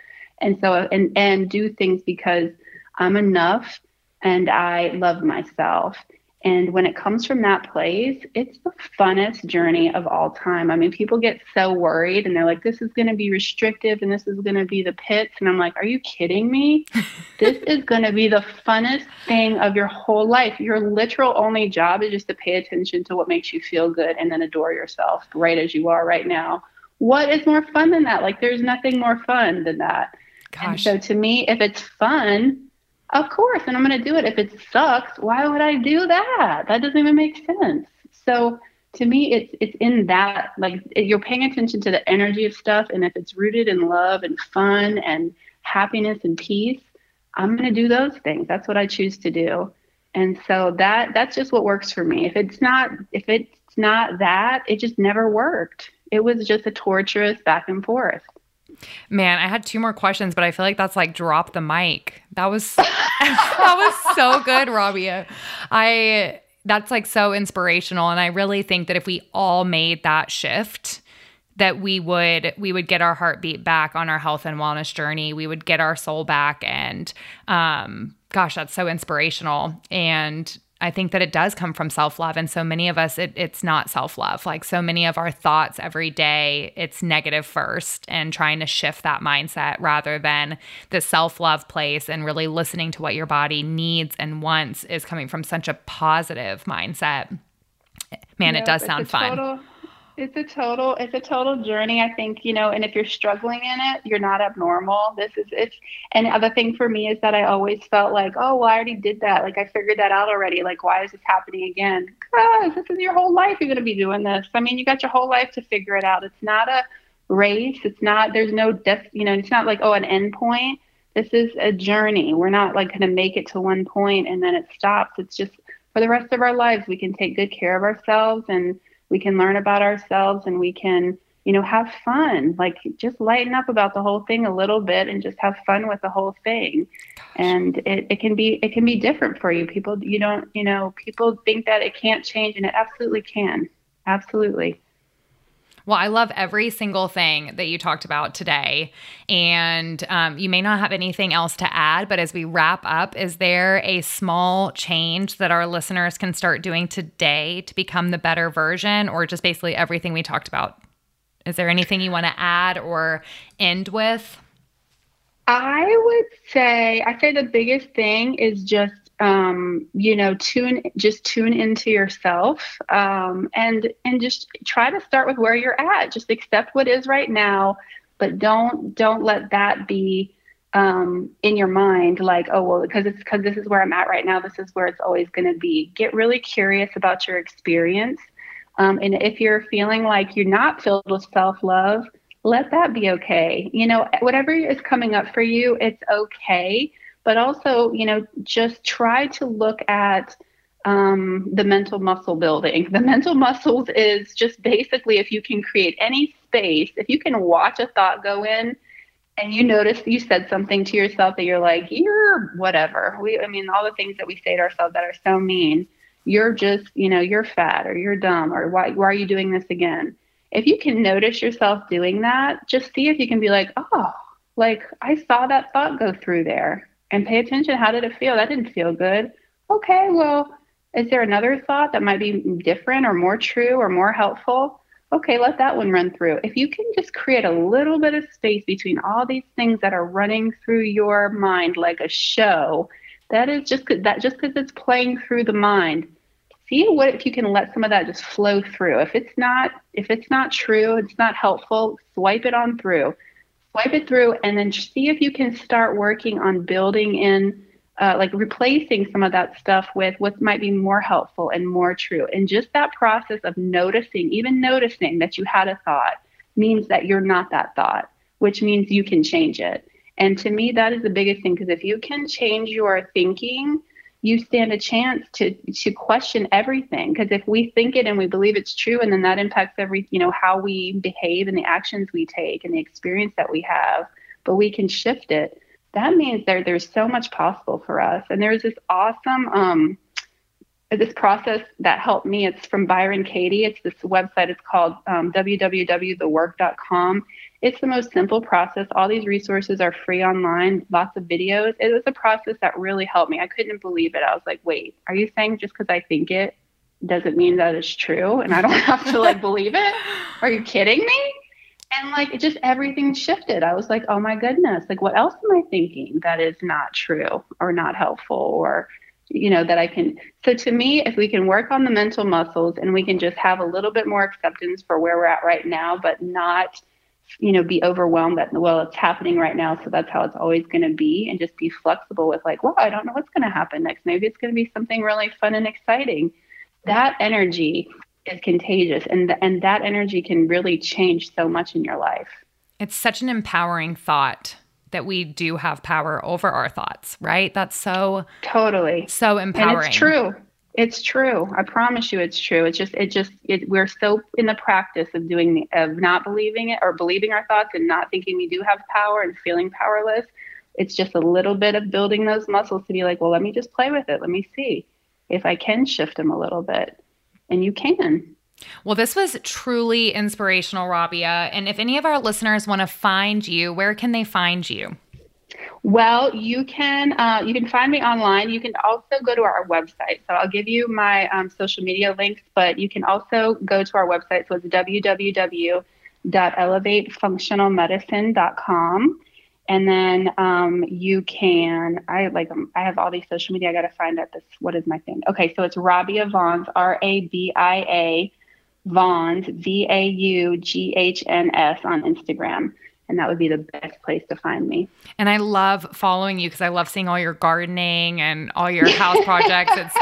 S2: and so and and do things because I'm enough and I love myself and when it comes from that place, it's the funnest journey of all time. I mean, people get so worried and they're like, this is going to be restrictive and this is going to be the pits. And I'm like, are you kidding me? this is going to be the funnest thing of your whole life. Your literal only job is just to pay attention to what makes you feel good and then adore yourself right as you are right now. What is more fun than that? Like, there's nothing more fun than that. Gosh. And so to me, if it's fun, of course, and I'm going to do it. If it sucks, why would I do that? That doesn't even make sense. So to me, it's it's in that like you're paying attention to the energy of stuff, and if it's rooted in love and fun and happiness and peace, I'm going to do those things. That's what I choose to do, and so that that's just what works for me. If it's not if it's not that, it just never worked. It was just a torturous back and forth.
S1: Man, I had two more questions, but I feel like that's like drop the mic. That was that was so good, Rabia. I that's like so inspirational and I really think that if we all made that shift, that we would we would get our heartbeat back on our health and wellness journey. We would get our soul back and um gosh, that's so inspirational and I think that it does come from self love. And so many of us, it, it's not self love. Like so many of our thoughts every day, it's negative first and trying to shift that mindset rather than the self love place and really listening to what your body needs and wants is coming from such a positive mindset. Man, it does sound fun.
S2: Total- it's a total it's a total journey i think you know and if you're struggling in it you're not abnormal. This is it's and the other thing for me is that i always felt like oh well i already did that. Like i figured that out already. Like why is this happening again? Because this is your whole life you're going to be doing this. I mean you got your whole life to figure it out. It's not a race. It's not there's no death you know it's not like oh an end point. This is a journey. We're not like going to make it to one point and then it stops. It's just for the rest of our lives we can take good care of ourselves and we can learn about ourselves and we can you know have fun. Like just lighten up about the whole thing a little bit and just have fun with the whole thing. Gosh. and it, it can be it can be different for you. People you don't you know people think that it can't change and it absolutely can. Absolutely
S1: well, I love every single thing that you talked about today. And um, you may not have anything else to add, but as we wrap up, is there a small change that our listeners can start doing today to become the better version, or just basically everything we talked about? Is there anything you want to add or end with?
S2: I would say, I say the biggest thing is just um, you know, tune just tune into yourself um, and and just try to start with where you're at. Just accept what is right now, but don't don't let that be um, in your mind, like, oh, well, because it's because this is where I'm at right now. This is where it's always going to be. Get really curious about your experience. Um, and if you're feeling like you're not filled with self love, let that be okay. You know, whatever is coming up for you, it's okay. But also, you know, just try to look at um, the mental muscle building. The mental muscles is just basically if you can create any space, if you can watch a thought go in and you notice you said something to yourself that you're like, you're whatever. We, I mean, all the things that we say to ourselves that are so mean. You're just, you know, you're fat or you're dumb or why, why are you doing this again? If you can notice yourself doing that, just see if you can be like, oh, like I saw that thought go through there and pay attention. How did it feel? That didn't feel good. Okay, well, is there another thought that might be different or more true or more helpful? Okay, let that one run through. If you can just create a little bit of space between all these things that are running through your mind like a show, that is just that just because it's playing through the mind. See what if you can let some of that just flow through. If it's not if it's not true, it's not helpful, swipe it on through. Swipe it through and then see if you can start working on building in uh, like replacing some of that stuff with what might be more helpful and more true. And just that process of noticing, even noticing that you had a thought, means that you're not that thought, which means you can change it. And to me, that is the biggest thing because if you can change your thinking, you stand a chance to to question everything. Because if we think it and we believe it's true, and then that impacts every you know how we behave and the actions we take and the experience that we have, but we can shift it that means there there's so much possible for us. And there's this awesome um, this process that helped me. It's from Byron Katie. It's this website. It's called um, www.thework.com. It's the most simple process. All these resources are free online, lots of videos. It was a process that really helped me. I couldn't believe it. I was like, wait, are you saying just because I think it doesn't mean that it's true and I don't have to like believe it? Are you kidding me? and like it just everything shifted i was like oh my goodness like what else am i thinking that is not true or not helpful or you know that i can so to me if we can work on the mental muscles and we can just have a little bit more acceptance for where we're at right now but not you know be overwhelmed that well it's happening right now so that's how it's always going to be and just be flexible with like well i don't know what's going to happen next maybe it's going to be something really fun and exciting that energy is contagious and th- and that energy can really change so much in your life.
S1: It's such an empowering thought that we do have power over our thoughts, right? That's so
S2: totally
S1: so empowering.
S2: And it's true. It's true. I promise you, it's true. It's just, it just, it, we're so in the practice of doing, of not believing it or believing our thoughts and not thinking we do have power and feeling powerless. It's just a little bit of building those muscles to be like, well, let me just play with it. Let me see if I can shift them a little bit and you can.
S1: Well, this was truly inspirational, Rabia. And if any of our listeners want to find you, where can they find you?
S2: Well, you can uh, you can find me online. You can also go to our website. So I'll give you my um, social media links, but you can also go to our website. So it's www.elevatefunctionalmedicine.com. And then um, you can, I like, um, I have all these social media. I got to find out this. What is my thing? Okay, so it's Rabia Vaughns, R A B I A Vaughns, V A U G H N S on Instagram. And that would be the best place to find me.
S1: And I love following you because I love seeing all your gardening and all your house projects. It's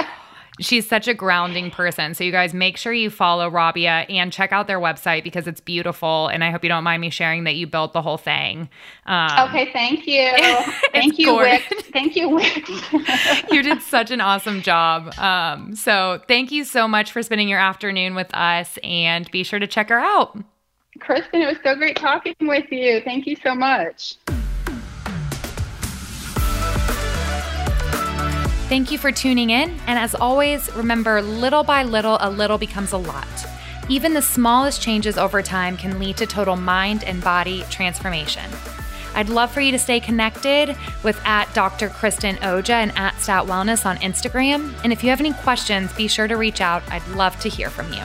S1: She's such a grounding person. So you guys make sure you follow Rabia and check out their website because it's beautiful. And I hope you don't mind me sharing that you built the whole thing.
S2: Um, okay, thank you. thank you, Wix. Thank you, Wix.
S1: you did such an awesome job. Um, so thank you so much for spending your afternoon with us and be sure to check her out.
S2: Kristen, it was so great talking with you. Thank you so much.
S1: Thank you for tuning in. And as always, remember little by little, a little becomes a lot. Even the smallest changes over time can lead to total mind and body transformation. I'd love for you to stay connected with at Dr. Kristen Oja and at Stat Wellness on Instagram. And if you have any questions, be sure to reach out. I'd love to hear from you.